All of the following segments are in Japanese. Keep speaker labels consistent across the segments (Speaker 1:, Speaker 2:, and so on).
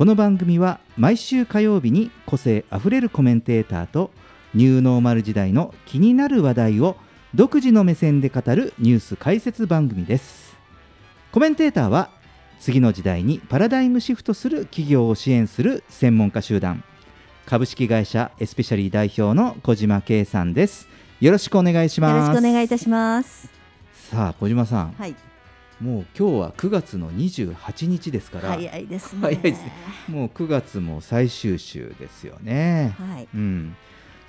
Speaker 1: この番組は毎週火曜日に個性あふれるコメンテーターとニューノーマル時代の気になる話題を独自の目線で語るニュース解説番組です。コメンテーターは次の時代にパラダイムシフトする企業を支援する専門家集団。株式会社エスペシャリー代表の小島圭さんです。よろしくお願いし
Speaker 2: よろ
Speaker 1: ます
Speaker 2: しくお願いいたします。
Speaker 1: さあ小島さん、
Speaker 2: はい、
Speaker 1: もう今日は9月の28日ですから
Speaker 2: 早いですね。
Speaker 1: 早いですね。もう9月も最終週ですよね。
Speaker 2: はい、
Speaker 1: うん、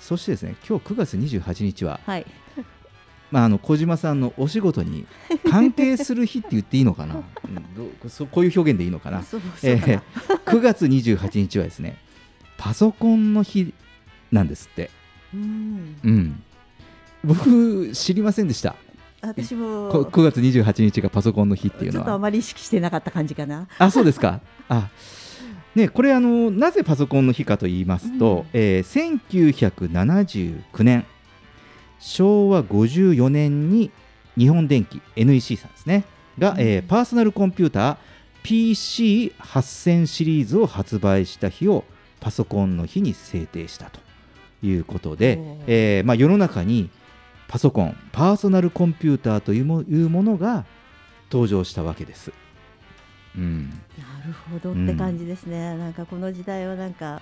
Speaker 1: そしてですね今日9月28日は、
Speaker 2: はい、
Speaker 1: まあ、あの小島さんのお仕事に関係する日って言っていいのかな、うん、どうそこういう表現でいいのかな、
Speaker 2: そうそうかな
Speaker 1: えー9月28日はですねパソコンの日なんですって、
Speaker 2: うん、
Speaker 1: うん、僕知りませんでした
Speaker 2: 私も。
Speaker 1: こ9月28日がパソコンの日っていうのは。
Speaker 2: ちょっとあまり意識してなかった感じかな。
Speaker 1: あそうですか。あね、これあのなぜパソコンの日かと言いますと、
Speaker 2: うん。
Speaker 1: えー1979年昭和54年に日本電機 NEC さんですねが、えーパーソナルコンピューター PC8000 シリーズを発売した日をパソコンの日に制定したということでえーまあ、世の中にパソコンパーソナルコンピューターというもいうものが登場したわけです。うん。
Speaker 2: なるほど。って感じですね。なんかこの時代はなんか。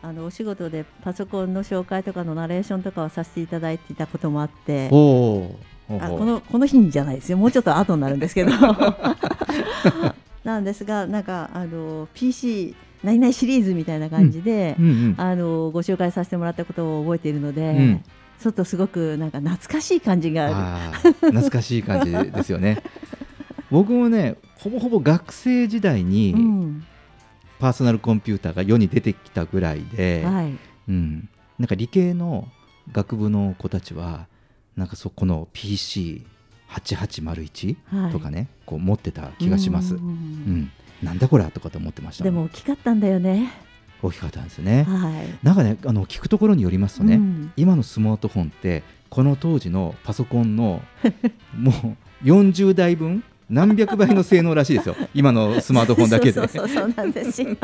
Speaker 2: あのお仕事でパソコンの紹介とかのナレーションとかをさせていただいていたこともあって。
Speaker 1: おお
Speaker 2: あこのこの日にじゃないですよ。もうちょっと後になるんですけど。なんですがなんかあの PC 何々シリーズみたいな感じで、
Speaker 1: うんうん。
Speaker 2: あのご紹介させてもらったことを覚えているので、
Speaker 1: うん
Speaker 2: ちょっとすごくなんか懐かしい感じがある。
Speaker 1: 懐かしい感じですよね。僕もねほぼほぼ学生時代に
Speaker 2: うん。
Speaker 1: パーソナルコンピューターが世に出てきたぐらいで、
Speaker 2: はい、
Speaker 1: うん、なんか理系の学部の子たちはなんかそこの PC8801
Speaker 2: はい。
Speaker 1: とかね、こう持ってた気がします、
Speaker 2: う
Speaker 1: うんん、なんだこれとかと思ってました
Speaker 2: でも大きかったんだよね。
Speaker 1: 大きかったんですよね、
Speaker 2: はい。
Speaker 1: なんかねあの聞くところによりますとね、
Speaker 2: うん。
Speaker 1: 今のスマートフォンってこの当時のパソコンの もう40台分何百倍の性能らしいですよ。今のスマートフォンだけで。
Speaker 2: そうなんです。よ。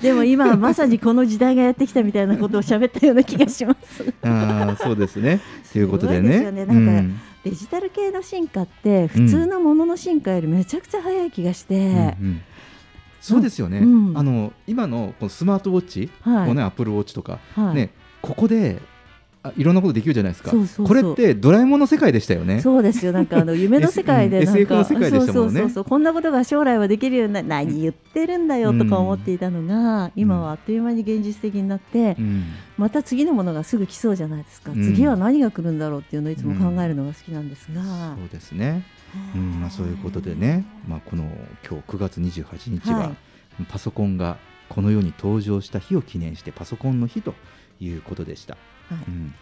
Speaker 2: でも今はまさにこの時代がやってきたみたいなことを喋ったような気がします。
Speaker 1: あーそうですね。ということでね。
Speaker 2: なんか
Speaker 1: うん。
Speaker 2: デジタル系の進化って普通のものの進化よりめちゃくちゃ早い気がして、
Speaker 1: うんうんそうですよね、
Speaker 2: うん。
Speaker 1: あの今のこのスマートウォッチ、
Speaker 2: はい。
Speaker 1: ね、アップルウォッチとか、
Speaker 2: はい。
Speaker 1: ね、ここであいろんなことできるじゃないですか。これってドラえもんの世界でしたよね。
Speaker 2: そうですよ。なんかあの 夢の世界で
Speaker 1: S
Speaker 2: なんか、
Speaker 1: SF の世界でしたもんね。
Speaker 2: そうそうそうそう。こんなことが将来はできるような何言ってるんだよとか思っていたのが、今はあっという間に現実的になって、
Speaker 1: うん。
Speaker 2: また次のものがすぐ来そうじゃないですか、
Speaker 1: うん。
Speaker 2: 次は何が来るんだろうっていうのをいつも考えるのが好きなんですが、
Speaker 1: そうですね、うんまあ、そういうことでね、まあ、この今日9月28日は、
Speaker 2: はい。
Speaker 1: パソコンがこの世に登場した日を記念してパソコンの日ということでした。
Speaker 2: はい。
Speaker 1: うん。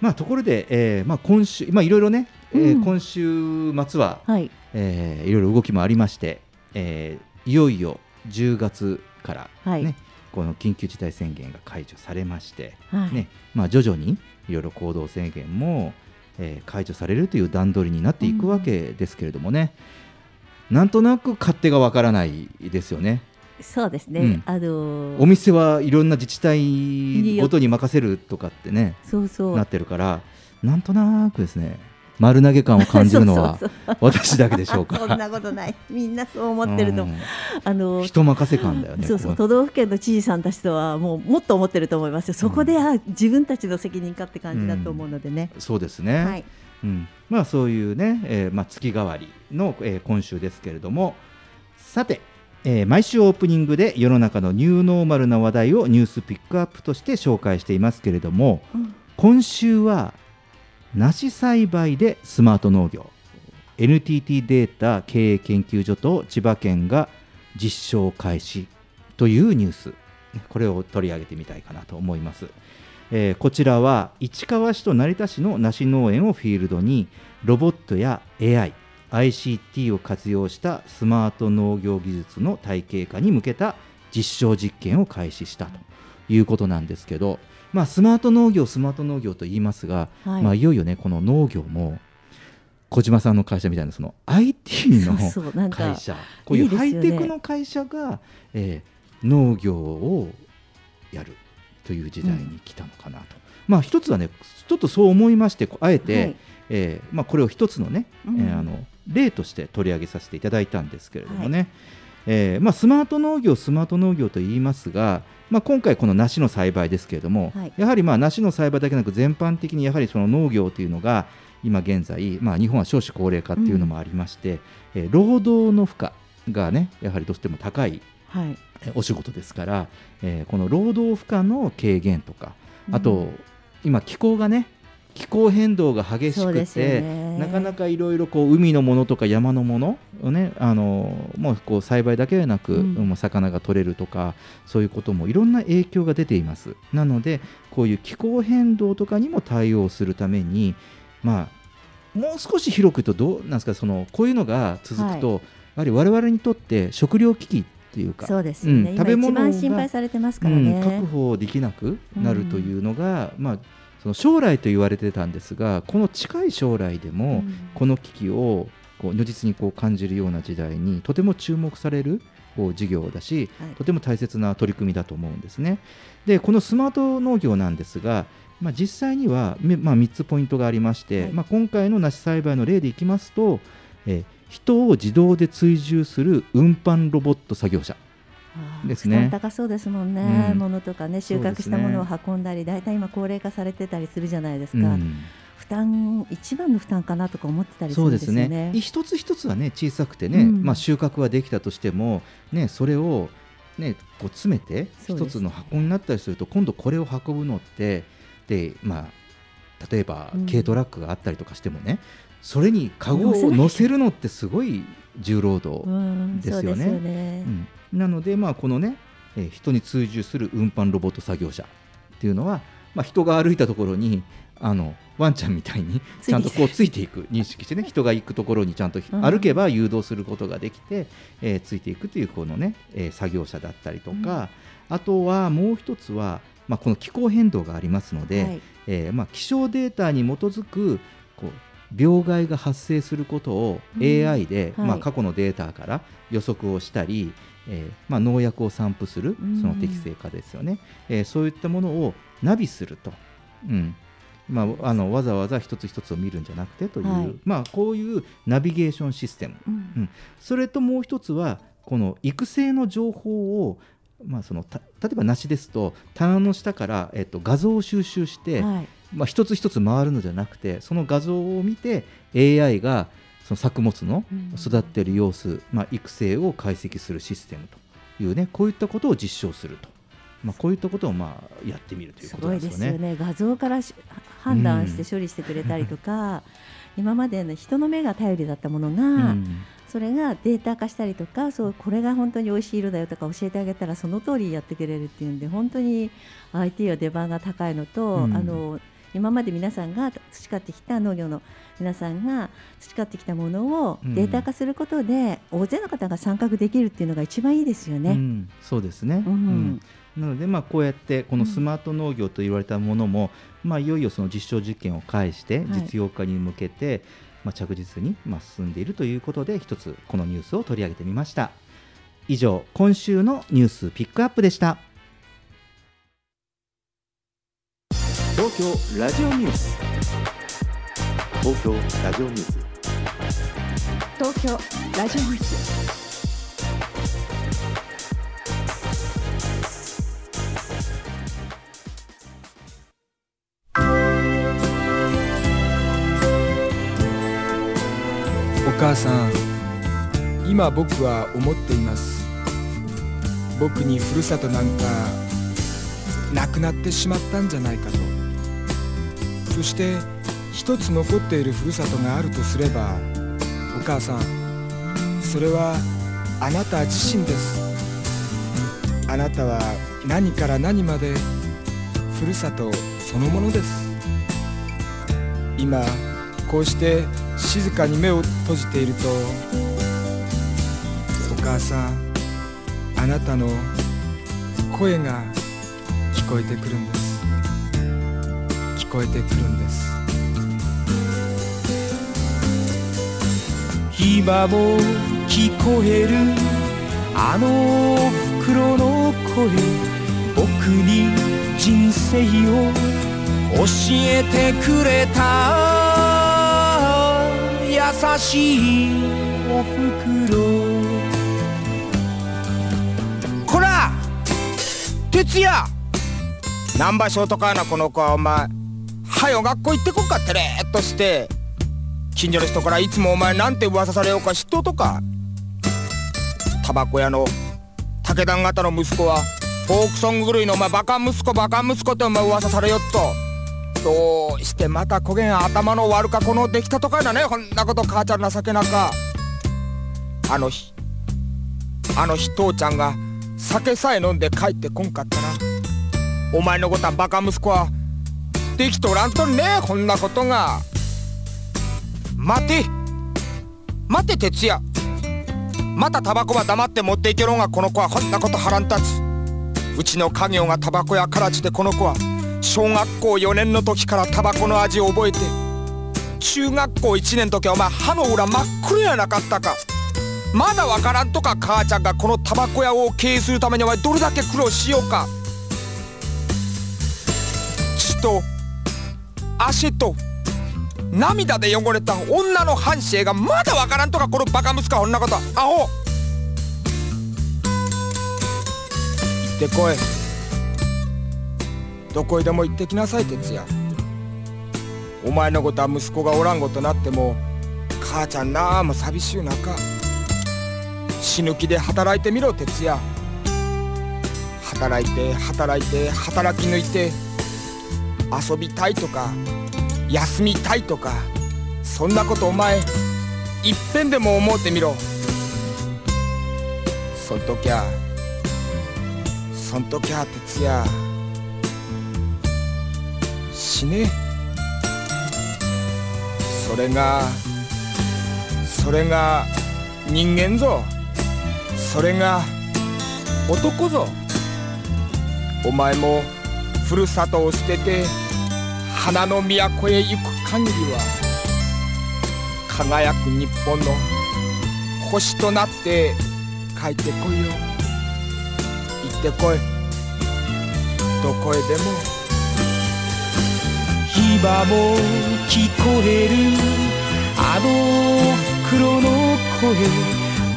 Speaker 1: まあ、ところで、えーまあ、今週、まあ、いろいろね、えー
Speaker 2: うん。
Speaker 1: 今週末は、
Speaker 2: はい。
Speaker 1: えーいろいろ動きもありまして、えーいよいよ10月から、
Speaker 2: はい。
Speaker 1: ねこの緊急事態宣言が解除されまして、
Speaker 2: はい。
Speaker 1: ねまあ、徐々にいろいろ行動制限も、えー解除されるという段取りになっていくわけですけれどもね、なんとなく勝手がわからないですよね。
Speaker 2: そうですね、
Speaker 1: うん。
Speaker 2: あの
Speaker 1: お店はいろんな自治体ごとに任せるとかってね
Speaker 2: そうそう。
Speaker 1: なってるからなんとなくですね丸投げ感を感じるのは 私だけでしょうか。
Speaker 2: そんなことない。みんなそう思ってると。思う、あの
Speaker 1: 人任せ感だよね。
Speaker 2: そうそう
Speaker 1: こ
Speaker 2: 都道府県の知事さんたちとはもうもっと思ってると思いますよ。そこで、あ自分たちの責任かって感じだと思うのでね、
Speaker 1: そうですね。
Speaker 2: はい。
Speaker 1: うん、まあそういうね、えーまあ月替わりの、えー今週ですけれども、さて、えー毎週オープニングで世の中のニューノーマルな話題をニュースピックアップとして紹介していますけれども、
Speaker 2: うん。
Speaker 1: 今週は梨栽培でスマート農業。NTT データ経営研究所と千葉県が実証開始というニュース。これを取り上げてみたいかなと思います、えーこちらは市川市と成田市の梨農園をフィールドにロボットや AI ICT を活用したスマート農業技術の体系化に向けた実証実験を開始したということなんですけど、まあ、スマート農業スマート農業と言いますが、
Speaker 2: はい。
Speaker 1: まあ、いよいよねこの農業も小島さんの会社みたいなその IT の 会社こういうハイテクの会社が、えー農業をやるという時代に来たのかなと、まあ一つはねちょっとそう思いましてあえて、
Speaker 2: はい。
Speaker 1: えーまあ、これを一つのね、
Speaker 2: うん。
Speaker 1: えーあの例として取り上げさせていただいたんですけれどもね、えーまあ、スマート農業スマート農業と言いますが、まあ、今回この梨の栽培ですけれども、
Speaker 2: はい。
Speaker 1: やはりまあ梨の栽培だけでなく全般的にやはりその農業というのが今現在、まあ、日本は少子高齢化っていうのもありまして、えー労働の負荷がねやはりどうしても高い
Speaker 2: はい。
Speaker 1: えお仕事ですから、えーこの労働負荷の軽減とかあと、
Speaker 2: うん
Speaker 1: 今気候がね気候変動が激しくて、
Speaker 2: ね。
Speaker 1: なかなかいろいろこう海のものとか山のものをねあのもうこう栽培だけでなく、
Speaker 2: うん。
Speaker 1: もう魚が取れるとかそういうこともいろんな影響が出ています。なのでこういう気候変動とかにも対応するためにまあもう少し広くとどうなんですかそのこういうのが続くと、やはり我々にとって食料危機っていうか
Speaker 2: そうですよね、
Speaker 1: うん
Speaker 2: 今
Speaker 1: 食べ物が
Speaker 2: 一番心配されてますからね、
Speaker 1: うん、確保できなくなるというのが、まあ、その将来と言われてたんですがこの近い将来でも、
Speaker 2: うん。
Speaker 1: この危機をこう如実にこう感じるような時代にとても注目されるこう事業だし、
Speaker 2: はい。
Speaker 1: とても大切な取り組みだと思うんですね。でこのスマート農業なんですが、まあ、実際には、めまあ、3つポイントがありまして、
Speaker 2: はい。
Speaker 1: まあ、今回の梨栽培の例でいきますと、えー人を自動で追従する運搬ロボット作業車
Speaker 2: あー
Speaker 1: ですね。
Speaker 2: 負担高そうですもんね、
Speaker 1: うん。
Speaker 2: 物とかね収穫したものを運んだり、大体今高齢化されてたりするじゃないですか、
Speaker 1: うん。
Speaker 2: 負担一番の負担かなとか思ってたりする
Speaker 1: んで
Speaker 2: ですよね。
Speaker 1: す。ね一つ一つはね小さくてね、
Speaker 2: うん。
Speaker 1: まあ、収穫はできたとしても、ね、それを、ね、こう詰めて一つの箱になったりすると今度これを運ぶのってで、まあ、例えば
Speaker 2: うん。
Speaker 1: 軽トラックがあったりとかしてもね、それにカゴを乗せるのってすごい重労働、
Speaker 2: うん
Speaker 1: ですよね。
Speaker 2: そうですよね。
Speaker 1: うん。なので、まあ、このね、えー人に追従する運搬ロボット作業車っていうのは、まあ、人が歩いたところにあのワンちゃんみたいにちゃんとこうついていく認識してね 人が行くところにちゃんと
Speaker 2: うん。
Speaker 1: 歩けば誘導することができて、えーついていくというこのね、えー作業車だったりとか、あとはもう一つは、まあ、この気候変動がありますので、
Speaker 2: はい。
Speaker 1: えーまあ、気象データに基づくこう病害が発生することを
Speaker 2: うん。
Speaker 1: AI で、
Speaker 2: はい。
Speaker 1: まあ、過去のデータから予測をしたり、えーまあ、農薬を散布する
Speaker 2: うん。
Speaker 1: その適正化ですよね、えーそういったものをナビすると、うん。まあ、あのわざわざ一つ一つを見るんじゃなくてという、
Speaker 2: はい。
Speaker 1: まあ、こういうナビゲーションシステム。
Speaker 2: うん。
Speaker 1: それともう一つはこの育成の情報を、まあ、そのた例えば梨ですと棚の下から、えっと、画像を収集して、
Speaker 2: はい
Speaker 1: まあ、一つ一つ回るのじゃなくてその画像を見て AI がその作物の
Speaker 2: うん。
Speaker 1: 育っている様子、まあ、育成を解析するシステムというねこういったことを実証すると、まあ、こういったことをまあやってみるという
Speaker 2: す
Speaker 1: こと
Speaker 2: ですよ
Speaker 1: なんですよね。
Speaker 2: ね画像からし判断して処理してくれたりとか、今までの人の目が頼りだったものが、
Speaker 1: うん。
Speaker 2: それがデータ化したりとかそうこれが本当に美味しい色だよとか教えてあげたらその通りやってくれるっていうんで本当に IT は出番が高いのと、
Speaker 1: うん。
Speaker 2: あの今まで皆さんが培ってきた農業の皆さんが培ってきたものを
Speaker 1: うん。
Speaker 2: データ化することで、大勢の方が参画できるっていうのが一番いいですよね。
Speaker 1: うん、そうですね、
Speaker 2: うん。
Speaker 1: うん。なので、まあ、こうやってこのスマート農業と言われたものも、まあ、いよいよその実証実験を介して
Speaker 2: はい。
Speaker 1: 実用化に向けて、まあ、着実にまあ進んでいるということで一つこのニュースを取り上げてみました。以上今週のニュースピックアップでした
Speaker 3: 東京ラジオニュース。東京ラジオニュース。
Speaker 4: 東京ラジオニュース。
Speaker 5: お母さん今僕は思っています。僕にふるさとなんかなくなってしまったんじゃないかとそして一つ残っているふるさとがあるとすればお母さんそれはあなた自身です。あなたは何から何までふるさとそのものです。今こうして静かに目を閉じているとお母さんあなたの声が聞こえてくるんです。聞こえてくるんです。今も聞こえる。あの袋の声。僕に人生を教えてくれた。優しいおふくろ。こら哲也難波ショートカーなこの子はお前はよ学校行ってこっかてれーっとして近所の人からいつもお前なんて噂されようか知っとか。タバコ屋の武田方の息子はフォークソング狂いのお前バカ息子バカ息子ってお前噂されよっと。どうしてまたこげん頭の悪かこのできたとかいなねこんなこと。母ちゃん情けなか。あの日あの日父ちゃんが酒さえ飲んで帰ってこんかったらお前のことはバカ息子はできとらんとねこんなことが。待て。待て哲也またタバコは黙って持っていけろがこの子はこんなこと腹ん立つ。うちの家業がタバコ屋からちでこの子は小学校4年の時からタバコの味を覚えて中学校1年の時はお前歯の裏真っ黒やなかったか。まだわからんとか母ちゃんがこのタバコ屋を経営するためにお前どれだけ苦労しようか。血と足と涙で汚れた女の半生がまだわからんとかこのバカ息子は。こんなことアホ行ってこい。どこへでも行ってきなさい哲也お前のことは息子がおらんごとなっても母ちゃんなあも寂しゅう中。死ぬ気で働いてみろ哲也働いて働いて働き抜いて遊びたいとか休みたいとかそんなことお前いっぺんでも思うてみろ。そん時はそん時は哲也死ね。それがそれが人間ぞ。それが男ぞ。お前もふるさとを捨てて花の都へ行く限りは輝く日本の星となって帰ってこいよ行ってこい。どこへでも。今も聞こえる。あの袋の声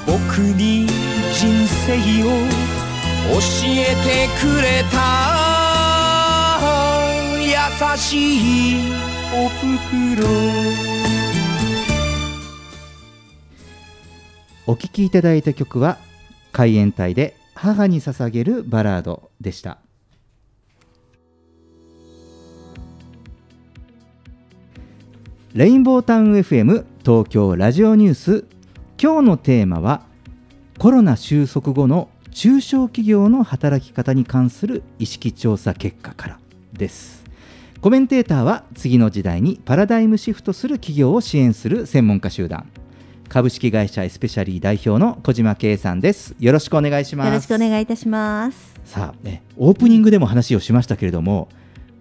Speaker 5: 僕に人生を教えてくれた。しいおふくろ
Speaker 1: お聴きいただいた曲は海援隊で母に捧げるバラードでした。レインボータウン FM 東京ラジオニュース。今日のテーマはコロナ収束後の中小企業の働き方に関する意識調査結果からです。コメンテーターは次の時代にパラダイムシフトする企業を支援する専門家集団。株式会社エスペシャリー代表の小島圭さんです。よろしくお願いします。
Speaker 2: よろしくお願いいたします。
Speaker 1: さあねオープニングでも話をしましたけれども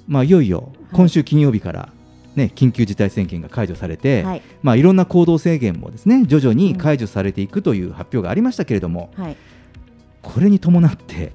Speaker 1: まあいよいよ今週金曜日から、ね、緊急事態宣言が解除されて、
Speaker 2: はい。
Speaker 1: まあ、いろんな行動制限もですね徐々に解除されていくという発表がありましたけれども、
Speaker 2: はい。
Speaker 1: これに伴って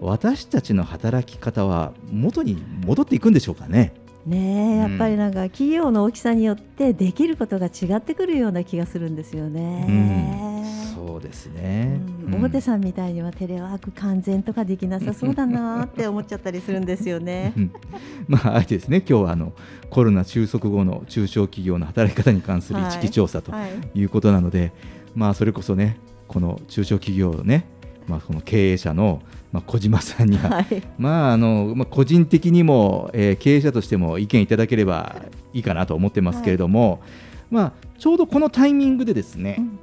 Speaker 1: 私たちの働き方は元に戻っていくんでしょうかね。
Speaker 2: ねえやっぱりなんか企業の大きさによってできることが違ってくるような気がするんですよね。
Speaker 1: そうですね、
Speaker 2: うん、表さんみたいにはテレワーク完全とかできなさそうだなって思っちゃったりするんですよね。
Speaker 1: まああえてですね。今日はあのコロナ収束後の中小企業の働き方に関する意識調査とい。うことなので、はいはい、まあそれこそねこの中小企業のねまあ、この経営者の、まあ、小島さんには、はい、まああのまあ、個人的にも、えー、経営者としても意見いただければいいかなと思ってますけれども、はい、まあ、ちょうどこのタイミングでですね、うん、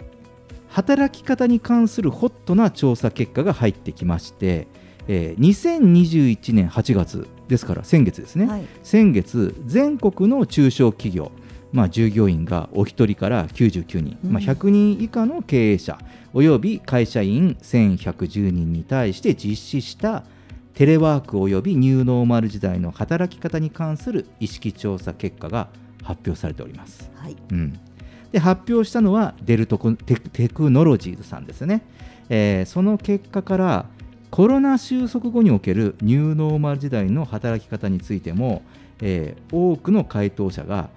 Speaker 1: 働き方に関するホットな調査結果が入ってきまして、えー、2021年8月ですから先月ですね、はい、先月全国の中小企業まあ、従業員がお一人から99人、まあ、100人以下の経営者および会社員1110人に対して実施したテレワークおよびニューノーマル時代の働き方に関する意識調査結果が発表されております。はい。うん、で発表したのはデルトテテクノロジーズさんですね、えー、その結果からコロナ収束後におけるニューノーマル時代の働き方についても、えー、多くの回答者が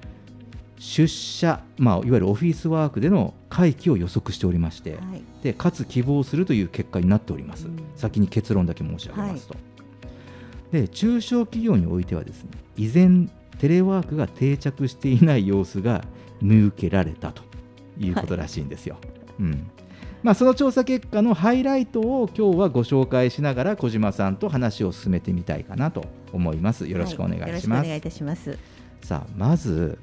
Speaker 1: 出社、まあ、いわゆるオフィスワークでの回帰を予測しておりまして、はい、でかつ希望するという結果になっております、うん、先に結論だけ申し上げますと、はい、で中小企業においてはですね依然テレワークが定着していない様子が見受けられたということらしいんですよ。はい、うんまあ、その調査結果のハイライトを今日はご紹介しながら小島さんと話を進めてみたいかなと思います。よろしくお願いします。はい、お願いいたします。さあまず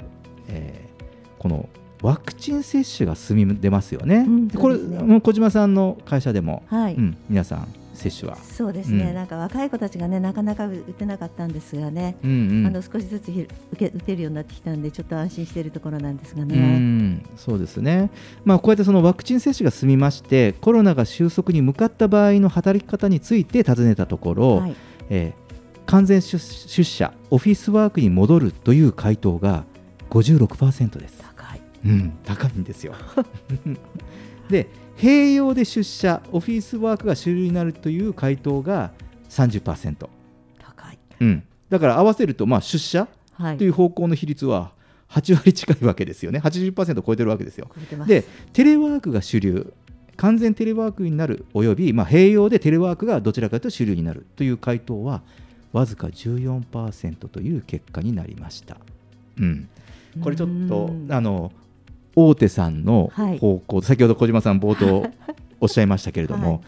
Speaker 1: えー、このワクチン接種が進み出ますよね、うん、これ小島さんの会社でも、はい。うん、皆さん接種は。
Speaker 2: そうですね、うん、なんか若い子たちがねなかなか打てなかったんですがね、うんうん、あの少しずつ受け打てるようになってきたんでちょっと安心しているところなんですがね、うん、
Speaker 1: そうですね、まあ、こうやってそのワクチン接種が進みましてコロナが収束に向かった場合の働き方について尋ねたところ、はい、えー、完全出社オフィスワークに戻るという回答が56%です。
Speaker 2: 高い、
Speaker 1: うん、高いんですよ。で併用で出社オフィスワークが主流になるという回答が30%
Speaker 2: 高い、
Speaker 1: うん、だから合わせるとまあ出社という方向の比率は8割近いわけですよね。80%超えてるわけですよ。でテレワークが主流。完全テレワークになるおよび、まあ、併用でテレワークがどちらかというと主流になるという回答はわずか14%という結果になりました。うん、これちょっとあの大手さんの方向、はい、先ほど小島さん冒頭おっしゃいましたけれども、はい、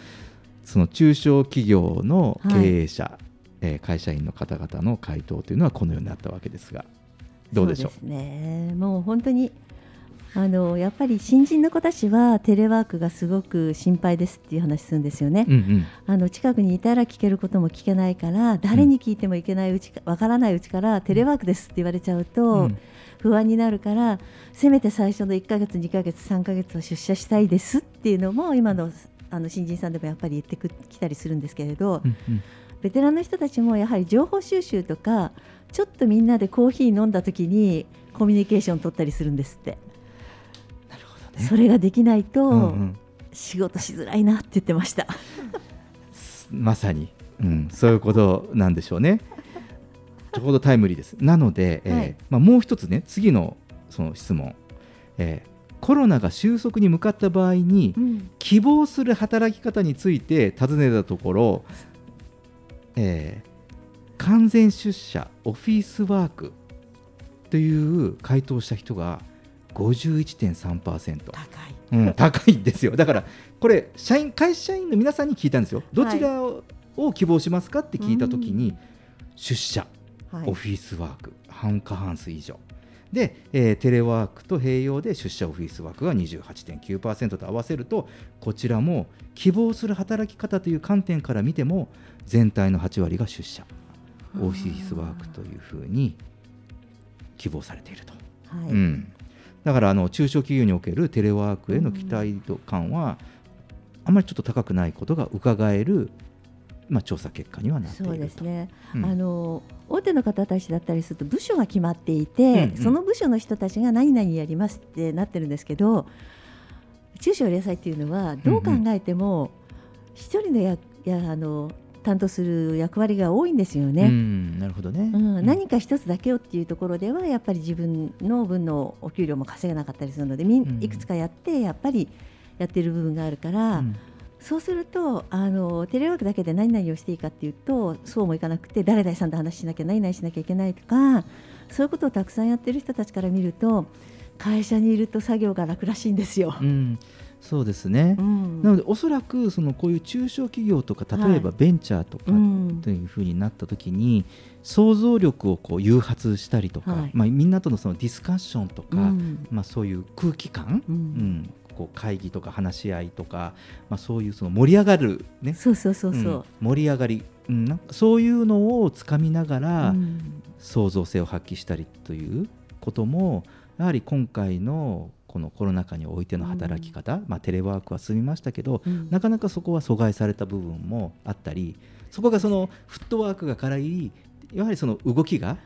Speaker 1: その中小企業の経営者、はい、えー、会社員の方々の回答というのはこのようになったわけですがどうでしょ
Speaker 2: う？ね。もう本当にあのやっぱり新人の子たちはテレワークがすごく心配ですっていう話するんですよね、うんうん、あの近くにいたら聞けることも聞けないから誰に聞いてもいけないうちわからないうちからテレワークですって言われちゃうと、うん、不安になるからせめて最初の1ヶ月2ヶ月3ヶ月は出社したいですっていうのも今のあの新人さんでもやっぱり言ってきたりするんですけれど、うんうん、ベテランの人たちもやはり情報収集とかちょっとみんなでコーヒー飲んだ時にコミュニケーション取ったりするんですって。ね、それができないと、仕事しづらいなって言ってました。
Speaker 1: まさに、うん、そういうことなんでしょうね。ちょうどタイムリーです。なので、えー、はい、まあ、もう一つね、次のその質問、えー、コロナが収束に向かった場合に、うん、希望する働き方について尋ねたところ、えー、完全出社、オフィスワークという回答した人が51.3%高い、うん、高いんですよ。だからこれ社員会社員の皆さんに聞いたんですよ。どちらを希望しますかって聞いたときに、出社オフィスワーク半過半数以上。で、えー、テレワークと併用で出社オフィスワークが28.9%と合わせるとこちらも希望する働き方という観点から見ても全体の8割が出社オフィスワークというふうに希望されていると。はい、うん、だからあの中小企業におけるテレワークへの期待度感はあまりちょっと高くないことが伺えるまあ、調査結果にはなっているそうですね、
Speaker 2: うん、あの大手の方たちだったりすると部署が決まっていて、うんうん、その部署の人たちが何々やりますってなってるんですけど中小零細っていうのはどう考えても、一人のややあの担当する役割が多いんですよね。
Speaker 1: なるほどね、
Speaker 2: うん何か一つだけをっていうところではやっぱり自分の分のお給料も稼げなかったりするのでみんいくつかやってやっぱりやってる部分があるから、そうするとあのテレワークだけで何々をしていいかっていうとそうもいかなくて誰々さんと話しなきゃ何々しなきゃいけないとかそういうことをたくさんやってる人たちから見ると会社にいると作業が楽らしいんですよ。
Speaker 1: うんそうですね、なのでおそらくそのこういう中小企業とか例えばベンチャーとかというふうになった時に、想像力をこう誘発したりとか、
Speaker 2: はい。
Speaker 1: まあ、みんなとのそのディスカッションとか、
Speaker 2: うん。
Speaker 1: まあ、そういう空気感、
Speaker 2: うん。
Speaker 1: うんこう会議とか話し合いとか、まあ、そういうその盛り上がる、ね、
Speaker 2: そうそうそうそう、
Speaker 1: ん盛り上がり、うん、なんかそういうのをつかみながら、
Speaker 2: うん。
Speaker 1: 創造性を発揮したりということもやはり今回のこのコロナ禍においての働き方、まあ、テレワークは進みましたけど、
Speaker 2: うん。
Speaker 1: なかなかそこは阻害された部分もあったりそこがそのフットワークが辛いやはりその動きが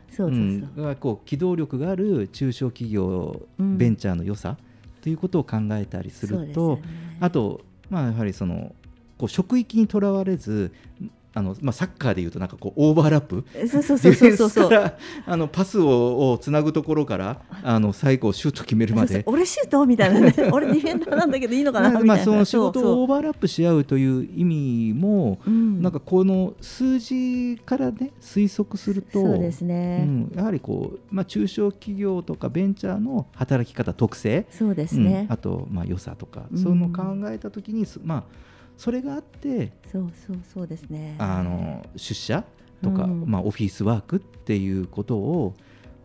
Speaker 1: こう機動力がある中小企業、
Speaker 2: うん。
Speaker 1: ベンチャーの良さということを考えたりすると、
Speaker 2: ね。
Speaker 1: あと、まあ、やはりそのこう職域にとらわれずあの、まあ、サッカーでいうとなんかこうオーバーラップ？
Speaker 2: そうそうそうそうそう
Speaker 1: ディフェンスからあのパスををつなぐところからあの最後シュート決めるまで。
Speaker 2: 俺シュート？みたいなね。俺ディフェンダーなんだけどいいのかな？みたいな、
Speaker 1: まあ、その仕事をオーバーラップし合うという意味も、
Speaker 2: ん。
Speaker 1: なんかこの数字からね推測すると
Speaker 2: そうですね。
Speaker 1: うん。やはりこう、まあ、中小企業とかベンチャーの働き方特性。
Speaker 2: そうですね。
Speaker 1: うん。あと、まあ、良さとか、
Speaker 2: うん。
Speaker 1: そういうのを考えたときに、すまあ、それがあって
Speaker 2: そうそうそうですね。
Speaker 1: あの出社とか、
Speaker 2: うん。
Speaker 1: まあ、オフィスワークっていうことを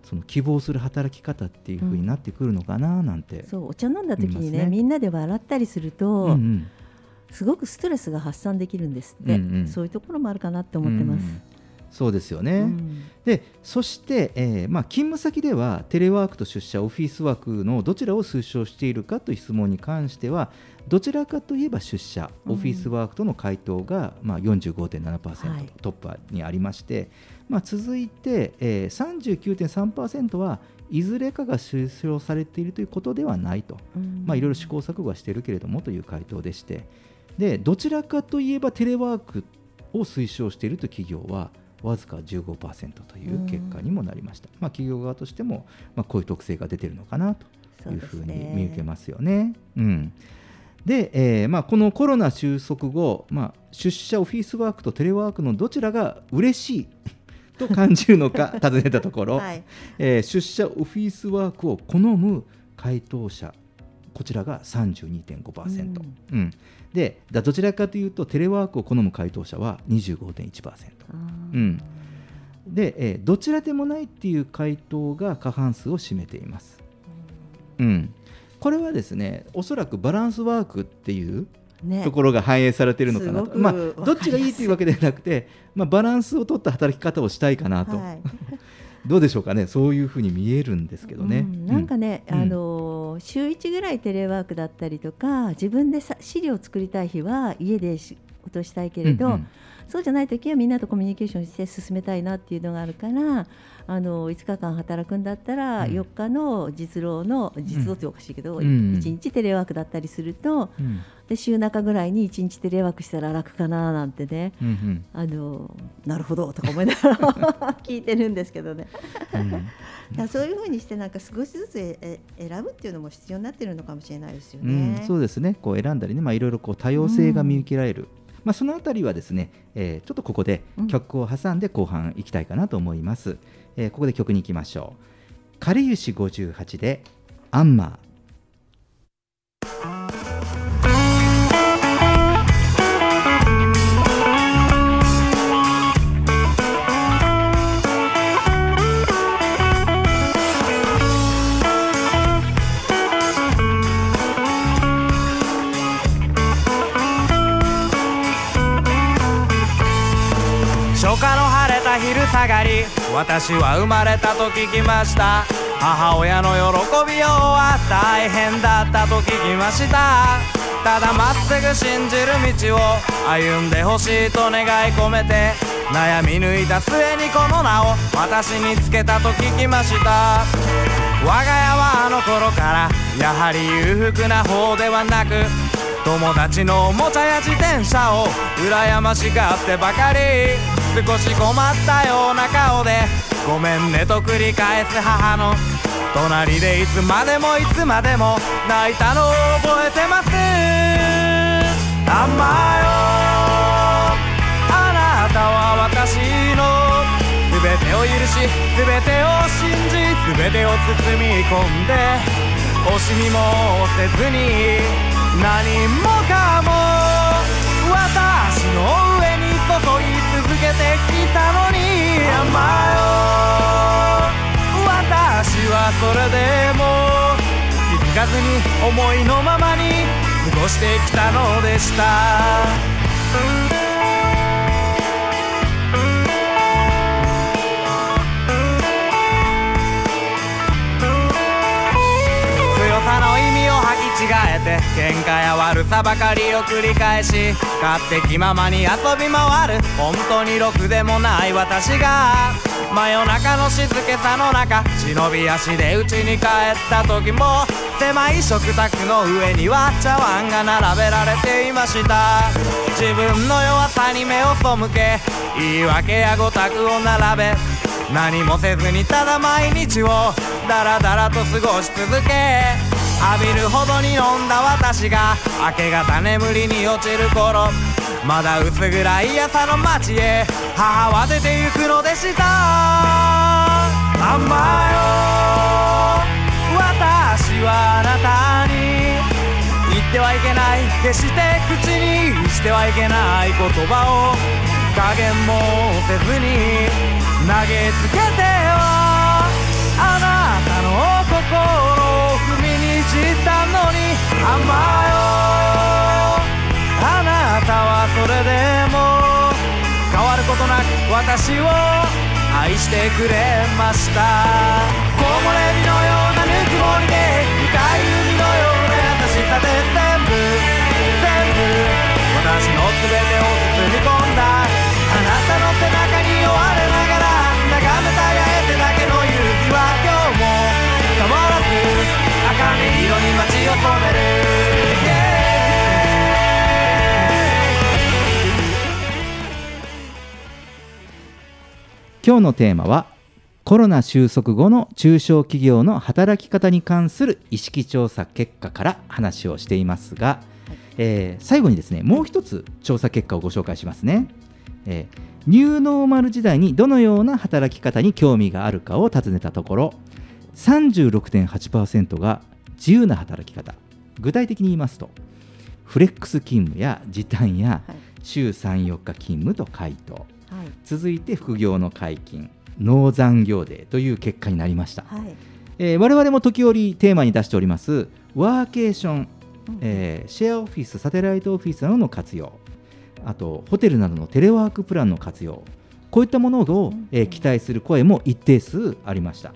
Speaker 1: その希望する働き方っていうふうになってくるのかななんて、
Speaker 2: そうお茶飲んだ時にね
Speaker 1: ね。
Speaker 2: みんなで笑ったりすると、
Speaker 1: うんうん。
Speaker 2: すごくストレスが発散できるんですって、
Speaker 1: うんうん。
Speaker 2: そういうところもあるかなって思ってます。
Speaker 1: うんそうですよね。
Speaker 2: うん。
Speaker 1: でそして、えーまあ、勤務先ではテレワークと出社オフィスワークのどちらを推奨しているかという質問に関してはどちらかといえば出社、
Speaker 2: うん。
Speaker 1: オフィスワークとの回答が、まあ、45.7%、
Speaker 2: はい。
Speaker 1: トップにありまして、まあ、続いて、えー、39.3%はいずれかが推奨されているということではないと、
Speaker 2: うん。
Speaker 1: まあ、いろいろ試行錯誤はしているけれどもという回答でして。でどちらかといえばテレワークを推奨しているという企業はわずか15%という結果にもなりました、まあ、企業側としても、まあ、こういう特性が出ているのかなというふうに見受けますよね。うん。で、えーまあ、このコロナ収束後、まあ、出社オフィスワークとテレワークのどちらが嬉しいと感じるのか 尋ねたところ、
Speaker 2: はい。
Speaker 1: えー出社オフィスワークを好む回答者こちらが32.5%、うんでだどちらかというとテレワークを好む回答者は25.1%、うん、で、えーどちらでもないっていう回答が過半数を占めています、うん、これはですねおそらくバランスワークっていう
Speaker 2: ね。
Speaker 1: ところが反映されているのかなと、
Speaker 2: すごく
Speaker 1: まあ、どっちがいいというわけではなくて、まあ、バランスを取った働き方をしたいかなと、
Speaker 2: はい
Speaker 1: どうでしょうかねそういうふうに見えるんですけどね。
Speaker 2: うんなんかね、
Speaker 1: うん。
Speaker 2: あの週1ぐらいテレワークだったりとか自分でさ資料を作りたい日は家で仕事したいけれど、
Speaker 1: うんうん。
Speaker 2: そうじゃない時はみんなとコミュニケーションして進めたいなっていうのがあるからあの5日間働くんだったら
Speaker 1: うん。
Speaker 2: 4日の実労の実労っておかしいけど、
Speaker 1: うん。
Speaker 2: 1日テレワークだったりすると
Speaker 1: うん
Speaker 2: で週中ぐらいに1日テレワークしたら楽かななんてね。
Speaker 1: うんうん。
Speaker 2: あのなるほどとか思いながら聞いてるんですけどね。
Speaker 1: うん
Speaker 2: そういうふうにしてなんか少しずつええ選ぶっていうのも必要になってるのかもしれないですよね。
Speaker 1: うん、そうですね。こう選んだりね、まあ、いろいろこう多様性が見受けられる、まあ、そのあたりはですね、えーちょっとここで曲を挟んで後半いきたいかなと思います、えーここで曲に行きましょう「かりゆし58」で「アンマー」
Speaker 6: 私は生まれたと聞きました。母親の喜びようは大変だったと聞きました。ただまっすぐ信じる道を歩んでほしいと願い込めて悩み抜いた末にこの名を私につけたと聞きました。我が家はあの頃からやはり裕福な方ではなく友達のおもちゃや自転車を羨ましがってばかり。少し困ったような顔でごめんねと繰り返す母の隣でいつまでもいつまでも泣いたのを覚えてます。あんまよ。あなたは私の。全てを許し全てを信じ全てを包み込んで惜しみもせずに何もかも私の上ぎ続けてきたのに甘よ私はそれでも気づかずに思いのままに過ごしてきたのでした。喧嘩や悪さばかりを繰り返し勝手気ままに遊び回る。本当にろくでもない私が真夜中の静けさの中忍び足で家に帰った時も狭い食卓の上には茶碗が並べられていました。自分の弱さに目を背け言い訳やごたくを並べ何もせずにただ毎日をダラダラと過ごし続け浴びるほどに飲んだ私が明け方眠りに落ちる頃まだ薄暗い朝の街へ母は出て行くのでした。あんまよ。私はあなたに言ってはいけない。決して口にしてはいけない言葉を加減もせずに投げつけてはあなたの心を踏みにじったのに甘えよあなたはそれでも変わることなく私を愛してくれました。今日
Speaker 1: のテーマはコロナ収束後の中小企業の働き方に関する意識調査結果から話をしていますが、えー最後にですねもう一つ調査結果をご紹介しますね、えーニューノーマル時代にどのような働き方に興味があるかを尋ねたところ36.8%が自由な働き方。具体的に言いますとフレックス勤務や時短や週34日勤務と回答、
Speaker 2: はい。
Speaker 1: 続いて副業の解禁。農残業デーという結果になりました、
Speaker 2: はい。
Speaker 1: えー我々も時折テーマに出しておりますワーケーション、えーシェアオフィスサテライトオフィスなどの活用。あとホテルなどのテレワークプランの活用。こういったものを、えー期待する声も一定数ありました。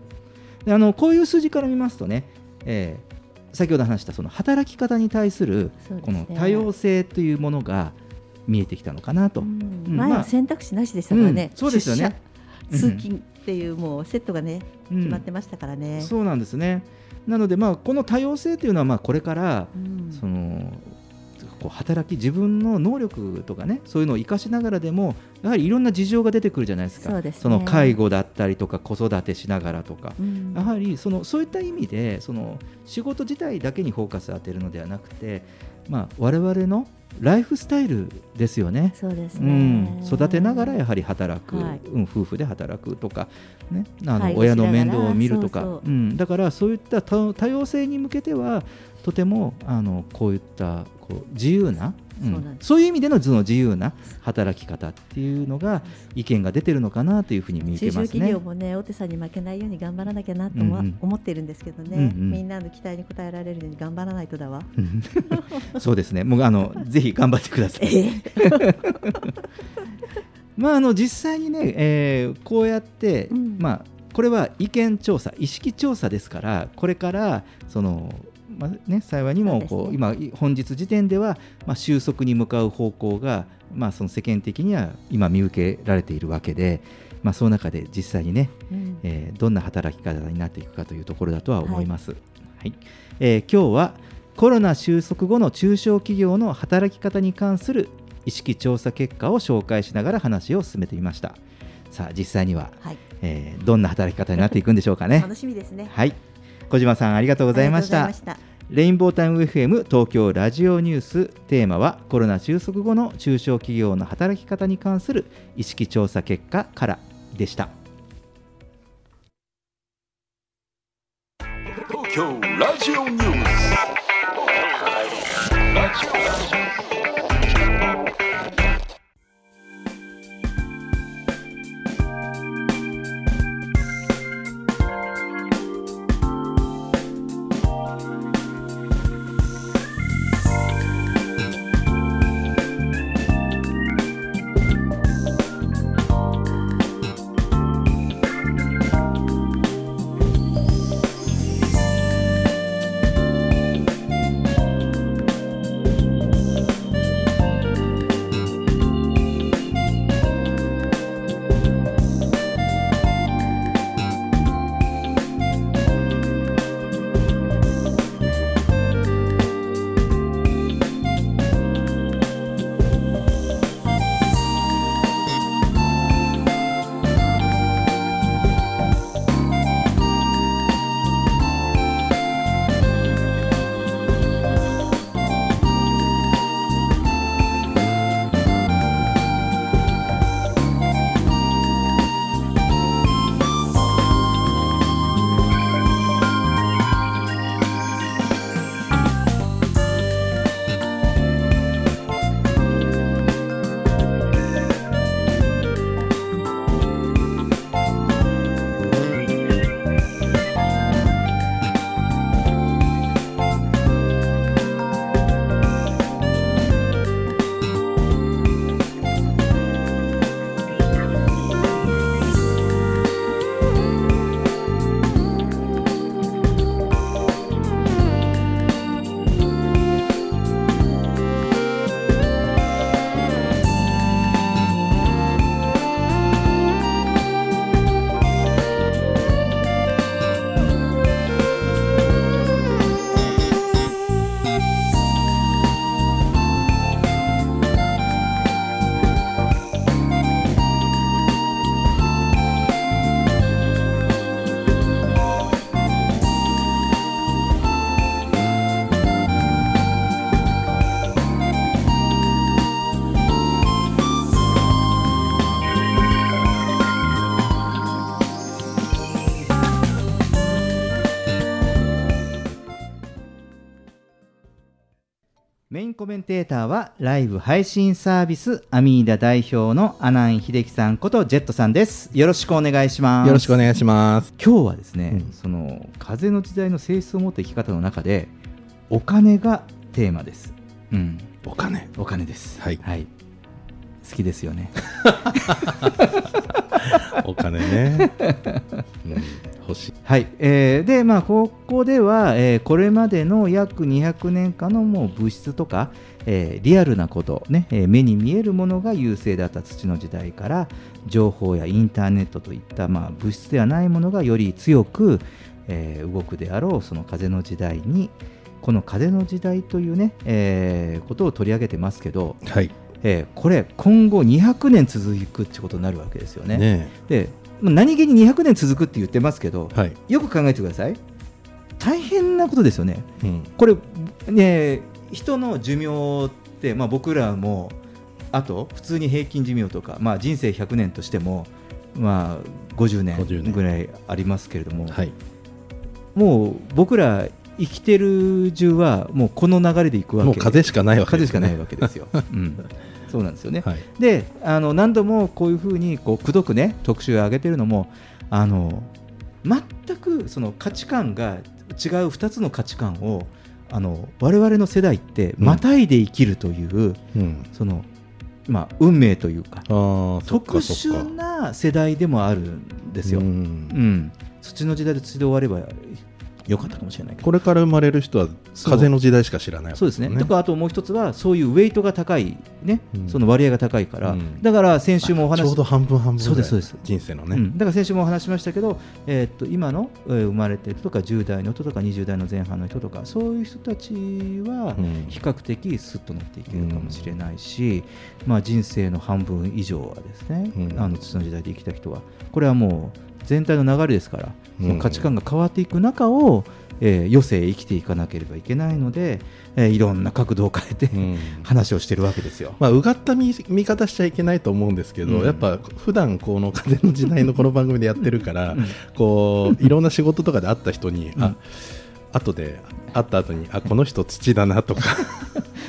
Speaker 1: であのこういう数字から見ますとね、えー先ほど話したその働き方に対するこの多様性というものが見えてきたのかなと、うん。
Speaker 2: 前は選択肢なしでしたからね、
Speaker 1: うんそうですよね。
Speaker 2: 通勤っていうもうセットがね、
Speaker 1: うん。
Speaker 2: 決まってましたからね。
Speaker 1: そうなんですね。なので、まあ、この多様性というのは、まあ、これから、
Speaker 2: うん。
Speaker 1: そのこう働き自分の能力とかねそういうのを生かしながらでもやはりいろんな事情が出てくるじゃないですか。
Speaker 2: そうですね。
Speaker 1: の介護だったりとか子育てしながらとか、
Speaker 2: うん。
Speaker 1: やはりそのそういった意味でその仕事自体だけにフォーカスを当てるのではなくて、まあ、我々のライフスタイルですよね。
Speaker 2: そうです
Speaker 1: う
Speaker 2: ね
Speaker 1: ん、育てながらやはり働く、
Speaker 2: はい。
Speaker 1: うん、夫婦で働くとか、ね、あの親の面倒を見るとか。
Speaker 2: そう
Speaker 1: ん、だからそういった多多様性に向けてはとてもあのこういったこう自由な、うん
Speaker 2: そうなんです
Speaker 1: そういう意味でのその自由な働き方っていうのが意見が出てるのかなというふうに見受けますね
Speaker 2: 企業。もね大手さんに負けないように頑張らなきゃなとは
Speaker 1: うんうん
Speaker 2: 思ってるんですけどね、
Speaker 1: うんうん
Speaker 2: みんなの期待に応えられるように頑張らないとだわ。
Speaker 1: そうですね。もうあのぜひ頑張ってください。まああの実際にね、えーこうやって、まあこれは意見調査、意識調査ですから、これからそのまあね幸いにもこう、今本日時点ではまあ収束に向かう方向がまあその世間的には今見受けられているわけで。まあ、その中で実際にね、
Speaker 2: うん。
Speaker 1: えーどんな働き方になっていくかというところだとは思います。はい。えー今日はコロナ収束後の中小企業の働き方に関する意識調査結果を紹介しながら話を進めてみました。さあ実際には、
Speaker 2: はい。
Speaker 1: えーどんな働き方になっていくんでしょうかね。
Speaker 2: 楽しみですね。
Speaker 1: はい小島さんありがとうございました。レインボータウン FM 東京ラジオニュース。テーマはコロナ収束後の中小企業の働き方に関する意識調査結果からでした。
Speaker 3: 東京ラジオニュース
Speaker 1: メインコメンテーターはライブ配信サービスアミーダ代表の阿南秀樹さんことジェットさんです。よろしくお願いします。
Speaker 7: よろしくお願いします。
Speaker 1: 今日はですね、その風の時代の性質を持った生き方の中でお金がテーマです。うん。
Speaker 7: お金。
Speaker 1: お金です。
Speaker 7: はい、
Speaker 1: 好きですよね。
Speaker 7: お金ね、うん、
Speaker 1: はい、えーでまあここでは、えーこれまでの約200年間のもう物質とか、えーリアルなこと、ねえー目に見えるものが優勢だった土の時代から情報やインターネットといった、まあ、物質ではないものがより強く、えー動くであろうその風の時代にこの風の時代というね、えーことを取り上げてますけど、
Speaker 7: はい。
Speaker 1: えーこれ今後200年続くってことになるわけですよね。
Speaker 7: ね
Speaker 1: でまあ何気に200年続くって言ってますけど、
Speaker 7: はい。
Speaker 1: よく考えてください。大変なことですよね。
Speaker 7: うん。
Speaker 1: これね人の寿命って、まあ、僕らもあと普通に平均寿命とか、まあ、人生100年としても、まあ、50年ぐらいありますけれども、もう僕ら生きてる中はもうこの流れでいくわけ。
Speaker 7: もう風しかないわけですね。
Speaker 1: 風しかないわけですよ。うんそうなんですよね。
Speaker 7: はい。
Speaker 1: であの何度もこういうふうにこうくどくね特集を上げてるのもあの全くその価値観が違う2つの価値観をあの我々の世代ってまたいで生きるという、
Speaker 7: うん。
Speaker 1: そのまあ、運命というか特殊な世代でもあるんですよ。
Speaker 7: う
Speaker 1: うんん。土の時代で土で終われば良かったかもしれないけど。
Speaker 7: これから生まれる人は風の時代しか知らないわけ
Speaker 1: そうですね。とかあともう一つはそういうウェイトが高いね、その割合が高いから、だから先週もお話
Speaker 7: ちょうど半分半分
Speaker 1: そうですそうです。
Speaker 7: 人生のね、
Speaker 1: うん。だから先週もお話ししましたけど、えーっと今の、えー生まれてる人とか10代の人とか20代の前半の人とかそういう人たちは
Speaker 7: うん。
Speaker 1: 比較的スッと乗っていけるかもしれないし、まあ、人生の半分以上はですね、
Speaker 7: うん。
Speaker 1: あの土の時代で生きた人は。これはもう全体の流れですからその価値観が変わっていく中を、えー余生生きていかなければいけないので、えーいろんな角度を変えて、話をしてるわけですよ。
Speaker 7: まあ、うがった見見方しちゃいけないと思うんですけど、
Speaker 1: うん。
Speaker 7: やっぱ普段この風の時代のこの番組でやってるから、こう いろんな仕事とかで会った人に、あ後で会った後にあこの人土だなとか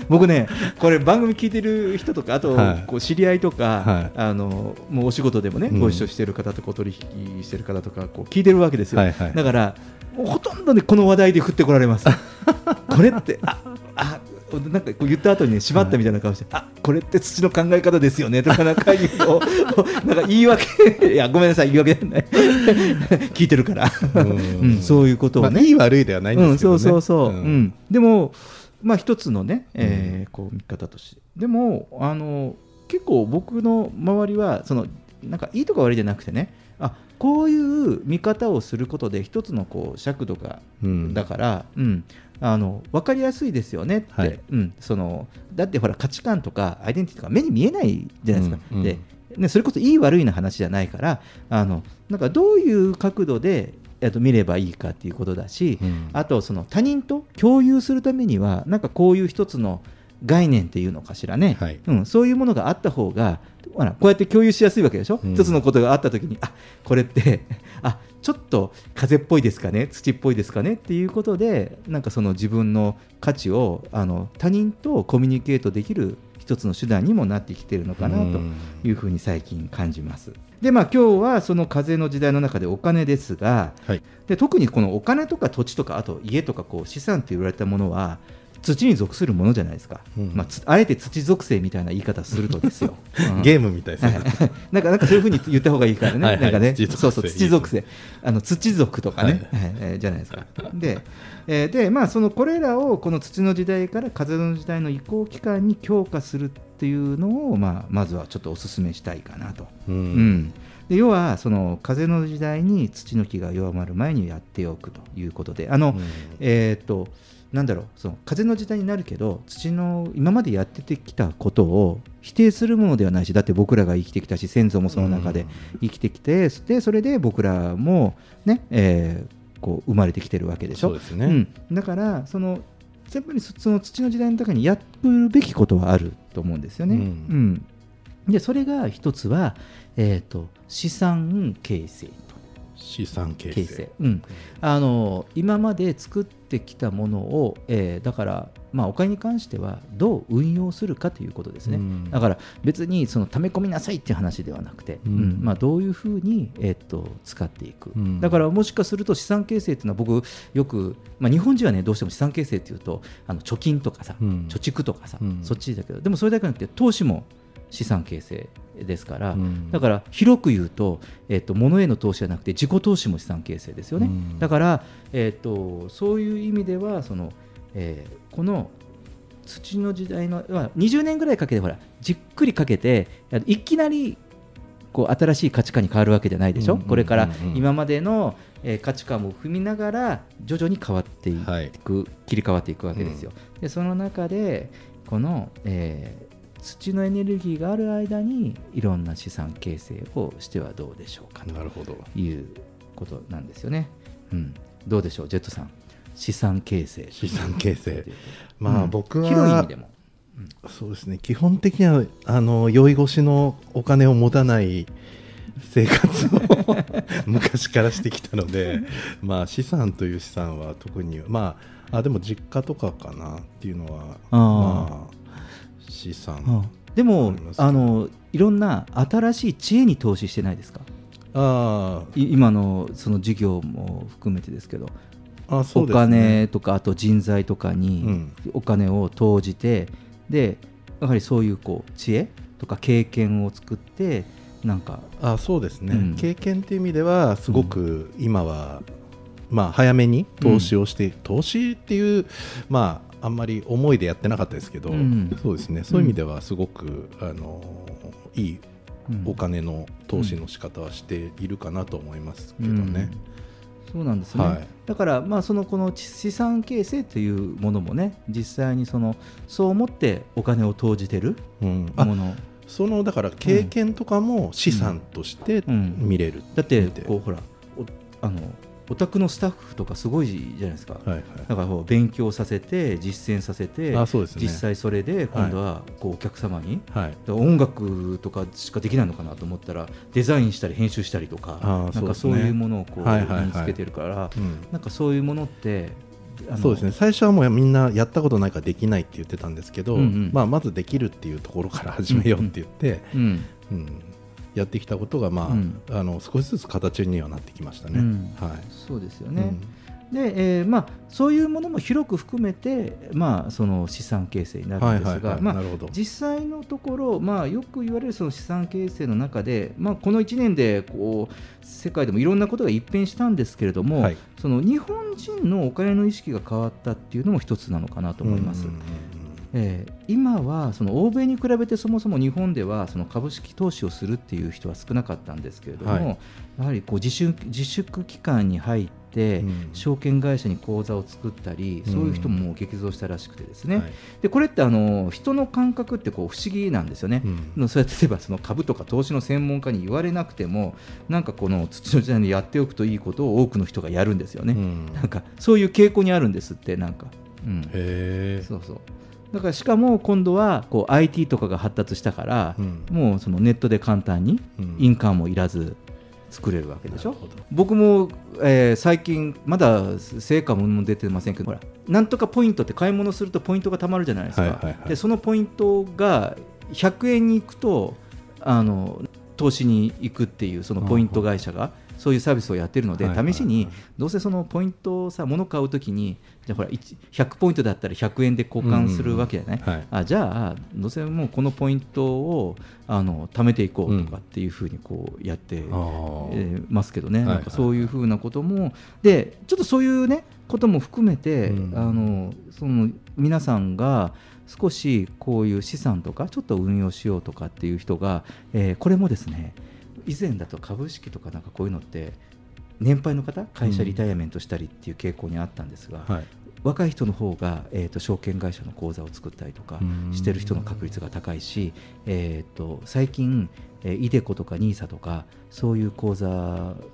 Speaker 1: 僕ね、これ番組聞いてる人とか、あと、
Speaker 7: はい。
Speaker 1: こう知り合いとか、
Speaker 7: はい。
Speaker 1: あのもうお仕事でもね、
Speaker 7: うん。
Speaker 1: ご一緒してる方とこう取引してる方とかこう聞いてるわけですよ。
Speaker 7: はいはい
Speaker 1: だからほとんどねこの話題で振ってこられます。これってああなんかこう言った後にね縛ったみたいな顔して、あこれって土の考え方ですよねとかなんか言うの なんか言い訳いやごめんなさい言い訳じゃない。聞いてるから、うん。そういうことをね、
Speaker 7: まあいい悪いではないんですけどね。
Speaker 1: うん、そうそうそう、
Speaker 7: う
Speaker 1: うんん。でもまあ一つのね、えーこう見方として。でもあの結構僕の周りはそのなんかいいとか悪いじゃなくてねあこういう見方をすることで一つのこう尺度が、
Speaker 7: うん。
Speaker 1: だから、うん、あの分かりやすいですよねって、
Speaker 7: はい。
Speaker 1: うん、そのだってほら価値観とかアイデンティティとか目に見えないじゃないですか。
Speaker 7: うんうん。
Speaker 1: でね、それこそいい悪いの話じゃないからあのなんかどういう角度でえっと見ればいいかっていうことだし、あとその他人と共有するためにはなんかこういう一つの概念っていうのかしらね、うん、そういうものがあった方がほらこうやって共有しやすいわけでしょ、
Speaker 7: うん。
Speaker 1: 一つのことがあった時にあこれって あちょっと風っぽいですかね？土っぽいですかね？っていうことでなんかその自分の価値をあの他人とコミュニケートできる一つの手段にもなってきてるのかなというふうに最近感じます。でまあ今日はその風の時代の中でお金ですが、で特にこのお金とか土地とかあと家とかこう資産と言われたものは土に属するものじゃないですか、まあ、つあえて土属性みたいな言い方するとですよ、うん。
Speaker 7: ゲームみたいですね。
Speaker 1: はい。なんかなんかそういうふうに言った方がいいからね。
Speaker 7: はいはい。
Speaker 1: なんかね
Speaker 7: 土属性。
Speaker 1: そうそう土属性。あの土族とかね、はい。えーじゃないですか。で,、えーでまあそのこれらをこの土の時代から風の時代の移行期間に強化するっていうのを、まあ、まずはちょっとお勧めしたいかなと。
Speaker 7: うん。
Speaker 1: うん。で要はその風の時代に土の気が弱まる前にやっておくということで。あの、えーっとなんだろうその風の時代になるけど土の今までやってきたことを否定するものではないしだって僕らが生きてきたし先祖もその中で生きてきて、でそれで僕らもね、えーこう生まれてきてるわけでしょ？
Speaker 7: そうですね。
Speaker 1: ん。だからそのやっぱりそその土の時代の中にやるべきことはあると思うんですよね。
Speaker 7: うん。
Speaker 1: うん。でそれが一つは、えー、と資産形成。と
Speaker 7: 資産形成。
Speaker 1: うん、あの今まで作ってきたものを、えーだから、まあ、お金に関してはどう運用するかということですね、
Speaker 7: うん。
Speaker 1: だから別にその溜め込みなさいっていう話ではなくて、
Speaker 7: うん。
Speaker 1: うん。まあ、どういうふうに、えー、と使っていく、
Speaker 7: うん。
Speaker 1: だからもしかすると資産形成っていうのは僕よく、まあ、日本人はねどうしても資産形成っていうとあの貯金とかさ、
Speaker 7: うん。
Speaker 1: 貯蓄とかさ、
Speaker 7: うん。
Speaker 1: そっちだけどでもそれだけじゃなくて投資も資産形成ですから、
Speaker 7: うん。
Speaker 1: だから広く言うと,、えっと物への投資じゃなくて自己投資も資産形成ですよね、
Speaker 7: うん。
Speaker 1: だから、えっとそういう意味ではその、えーこの土の時代のまあ20年ぐらいかけてほらじっくりかけていきなりこう新しい価値観に変わるわけじゃないでしょ、
Speaker 7: うんうんうんうん。
Speaker 1: これから今までの、えー価値観も踏みながら徐々に変わっていく、切り替わっていくわけですよ。でその中でこの、えー土のエネルギーがある間にいろんな資産形成をしてはどうでしょうかということなんですよね。うん、どうでしょうジェットさん。資産形成。
Speaker 7: 資産形成。まあ
Speaker 1: うん。
Speaker 7: 僕は、
Speaker 1: 広い意味でも。
Speaker 7: そうですね。基本的にはあの酔い越しのお金を持たない生活を 昔からしてきたので、まあ、資産という資産は特にまああでも実家とかかなっていうのはまあ資産
Speaker 1: あでも
Speaker 7: あ
Speaker 1: のいろんな新しい知恵に投資してないですか？
Speaker 7: あ
Speaker 1: い今のその事業も含めてですけど。お
Speaker 7: あそうですね。
Speaker 1: 金とかあと人材とかにお金を投じて、でやはりそういうこう知恵とか経験を作ってなんか
Speaker 7: あそうですね、
Speaker 1: うん。
Speaker 7: 経験っていう意味ではすごく今はまあ、早めに投資をして、投資っていう、まあ、あんまり思いでやってなかったですけど、
Speaker 1: うん。
Speaker 7: そうですね。そういう意味ではすごく、あのいいお金の投資の仕方はしているかなと思いますけどね。
Speaker 1: そうなんですね、
Speaker 7: はい。
Speaker 1: だからまあそのこの資産形成というものもね実際にそのそう思ってお金を投じてる
Speaker 7: うん。
Speaker 1: もの、
Speaker 7: そのだから経験とかも資産として見れる、
Speaker 1: だってこうほらおあのお宅のスタッフとかすごいじゃないですか、
Speaker 7: はいはい。
Speaker 1: だから勉強させて実践させて
Speaker 7: あそうですね。
Speaker 1: 実際それで今度はこうお客様に、
Speaker 7: はい。
Speaker 1: 音楽とかしかできないのかなと思ったらデザインしたり編集したりとかなんか
Speaker 7: そう
Speaker 1: いうものをこう身につけてるから、
Speaker 7: うん。
Speaker 1: なんかそういうものって
Speaker 7: そうですね。最初はもうみんなやったことないからできないって言ってたんですけど、
Speaker 1: うんうん。
Speaker 7: まあ、まずできるっていうところから始めようって言って、
Speaker 1: うん。
Speaker 7: うんやってきたことが、まあ
Speaker 1: うん。
Speaker 7: あの少しずつ形にはなってきましたね。
Speaker 1: うん。
Speaker 7: はい。
Speaker 1: そうですよね。で、えーまあ、そういうものも広く含めて、まあ、その資産形成になるんですがまあ
Speaker 7: なるほど。
Speaker 1: 実際のところ、まあ、よく言われるその資産形成の中で、まあ、この1年でこう世界でもいろんなことが一変したんですけれども、
Speaker 7: はい。
Speaker 1: その日本人のお金の意識が変わったっていうのも一つなのかなと思います。えー今はその欧米に比べてそもそも日本ではその株式投資をするっていう人は少なかったんですけれども、
Speaker 7: はい。
Speaker 1: やはりこう自粛自粛期間に入って、証券会社に口座を作ったり、そういう人も激増したらしくてですね、
Speaker 7: はい。
Speaker 1: でこれってあの人の感覚ってこう不思議なんですよね、のそうやって例えばその株とか投資の専門家に言われなくてもなんかこの土の時代にやっておくといいことを多くの人がやるんですよね、なんかそういう傾向にあるんですってなんか、うん、
Speaker 7: へ
Speaker 1: そうそうだからしかも今度はこう IT とかが発達したから、もうそのネットで簡単に印鑑もいらず作れるわけでしょ、僕も、えー最近まだ成果も出てませんけどほら。なんとかポイントって買い物するとポイントがたまるじゃないですか、
Speaker 7: はいはいはい。
Speaker 1: でそのポイントが100円に行くとあの投資に行くっていうそのポイント会社がそういうサービスをやってるので、試しにどうせそのポイントをさ物買うときにじゃあほら1 100ポイントだったら100円で交換するわけじゃない、
Speaker 7: うん。うんはい。
Speaker 1: あじゃあどうせもうこのポイントをあの貯めていこうとかっていうふうにこうやって、えーますけどね、
Speaker 7: はいはい
Speaker 1: なんかそういうふうなことも。でちょっとそういうねことも含めて、あのその皆さんが少しこういう資産とかちょっと運用しようとかっていう人が、えーこれもですね以前だと株式とかなんかこういうのって年配の方会社リタイアメントしたりっていう傾向にあったんですが、
Speaker 7: はい。
Speaker 1: 若い人の方が、えー、と証券会社の口座を作ったりとか
Speaker 7: うん。
Speaker 1: してる人の確率が高いし、えー、と最近、えー、イデコとか NISA とかそういう口座、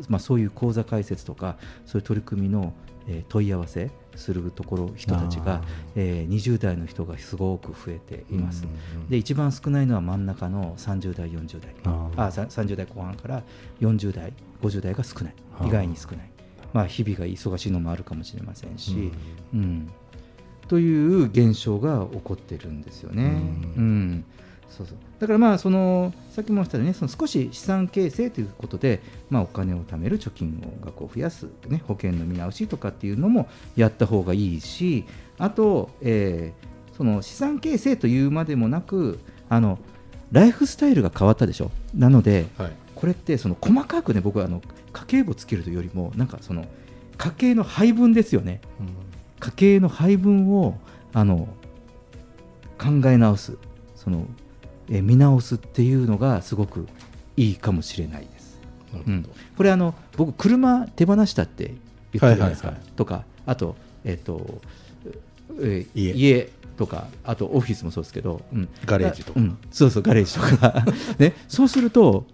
Speaker 1: まあ、そういう口座開設とかそういう取り組みの、えー問い合わせするところ人たち
Speaker 7: あ
Speaker 1: が、えー20代の人がすごく増えています。
Speaker 7: うんうん
Speaker 1: で一番少ないのは真ん中の30代40代。
Speaker 7: あー。
Speaker 1: あさ30代後半から40代50代が少ない。意外に少ない、まあ、日々が忙しいのもあるかもしれませんし、うんという現象が起こってるんですよね。うんそうそう。だからまあそのさっきも言ったようにねその少し資産形成ということで、まあ、お金を貯める貯金額を増やす、ね、保険の見直しとかっていうのもやった方がいいしあと、えーその資産形成というまでもなくあのライフスタイルが変わったでしょ？なので、
Speaker 7: はい。
Speaker 1: これってその細かくね僕はあの家計簿つけるというよりもなんかその家計の配分ですよね、家計の配分をあの考え直す。その、えー見直すっていうのがすごくいいかもしれないです。うん、これあの僕車手放したって言ったじゃないですか、
Speaker 7: はいはいは
Speaker 1: とかあと,、えっとえー家。とかあとオフィスもそうですけど、うん。
Speaker 7: ガレージとか。
Speaker 1: うん。そうそうガレージとか、ね、そうすると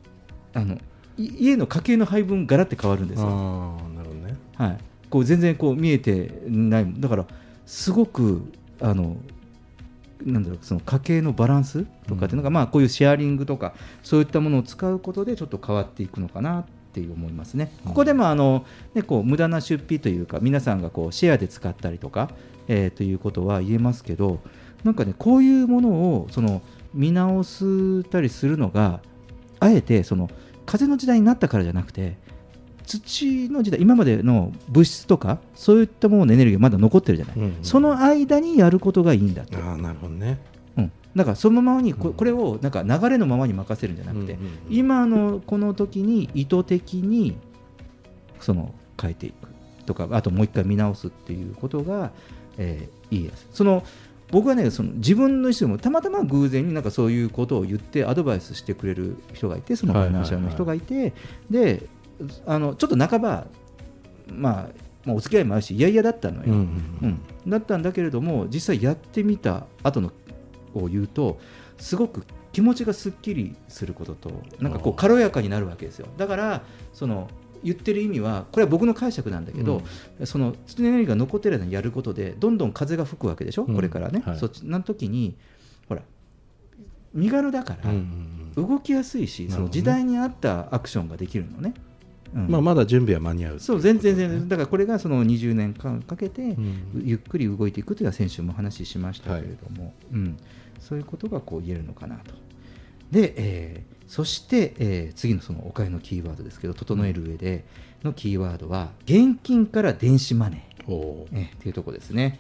Speaker 1: あのい家の家計の配分ガラって変わるんですよ。
Speaker 7: あーなるほどね。
Speaker 1: はい、こう全然こう見えてない。だからすごくあのなんだろうその家計のバランスとかっていうのが、まあこういうシェアリングとかそういったものを使うことでちょっと変わっていくのかなっていう思いますね。ここでもあの、ね、こう無駄な出費というか皆さんがこうシェアで使ったりとか、えーということは言えますけどなんかねこういうものをその見直したりするのがあえてその風の時代になったからじゃなくて土の時代今までの物質とかそういったもののエネルギーがまだ残ってるじゃない、
Speaker 7: うんうん。
Speaker 1: その間にやることがいいんだと。
Speaker 7: ああなるほどね。
Speaker 1: うん、だからそのままにここれをなんか流れのままに任せるんじゃなくて、
Speaker 7: うんうん
Speaker 1: 今のこの時に意図的にその変えていくとかあともう一回見直すっていうことが、えーいいです。その僕はねその自分の意思でもたまたま偶然になんかそういうことを言ってアドバイスしてくれる人がいてそのファイナンシャルの人がいて、であのちょっと半ば、まあ、まあお付き合いもあるし嫌々だったのよ、
Speaker 7: うんうん
Speaker 1: うん。だったんだけれども実際やってみた後のを言うとすごく気持ちがすっきりすることとなんかこう軽やかになるわけですよ。だからその言ってる意味はこれは僕の解釈なんだけど、その土のエネルギーが残ってる間にやることでどんどん風が吹くわけでしょ、
Speaker 7: うん。
Speaker 1: これからね、
Speaker 7: はい。
Speaker 1: そっちな時にほら身軽だから動きやすいし、
Speaker 7: なるほどね。
Speaker 1: その時代に合ったアクションができるのね。うん。
Speaker 7: まあ、まだ準備は間に合う
Speaker 1: そう全然全然。だからこれがその20年間かけてゆっくり動いていくというのは先週もお話ししましたけれども、うん、そういうことがこう言えるのかなと。で、えーそして、えー次のそのお金のキーワードですけど整える上でのキーワードは現金から電子マネー、えー。っていうところですね。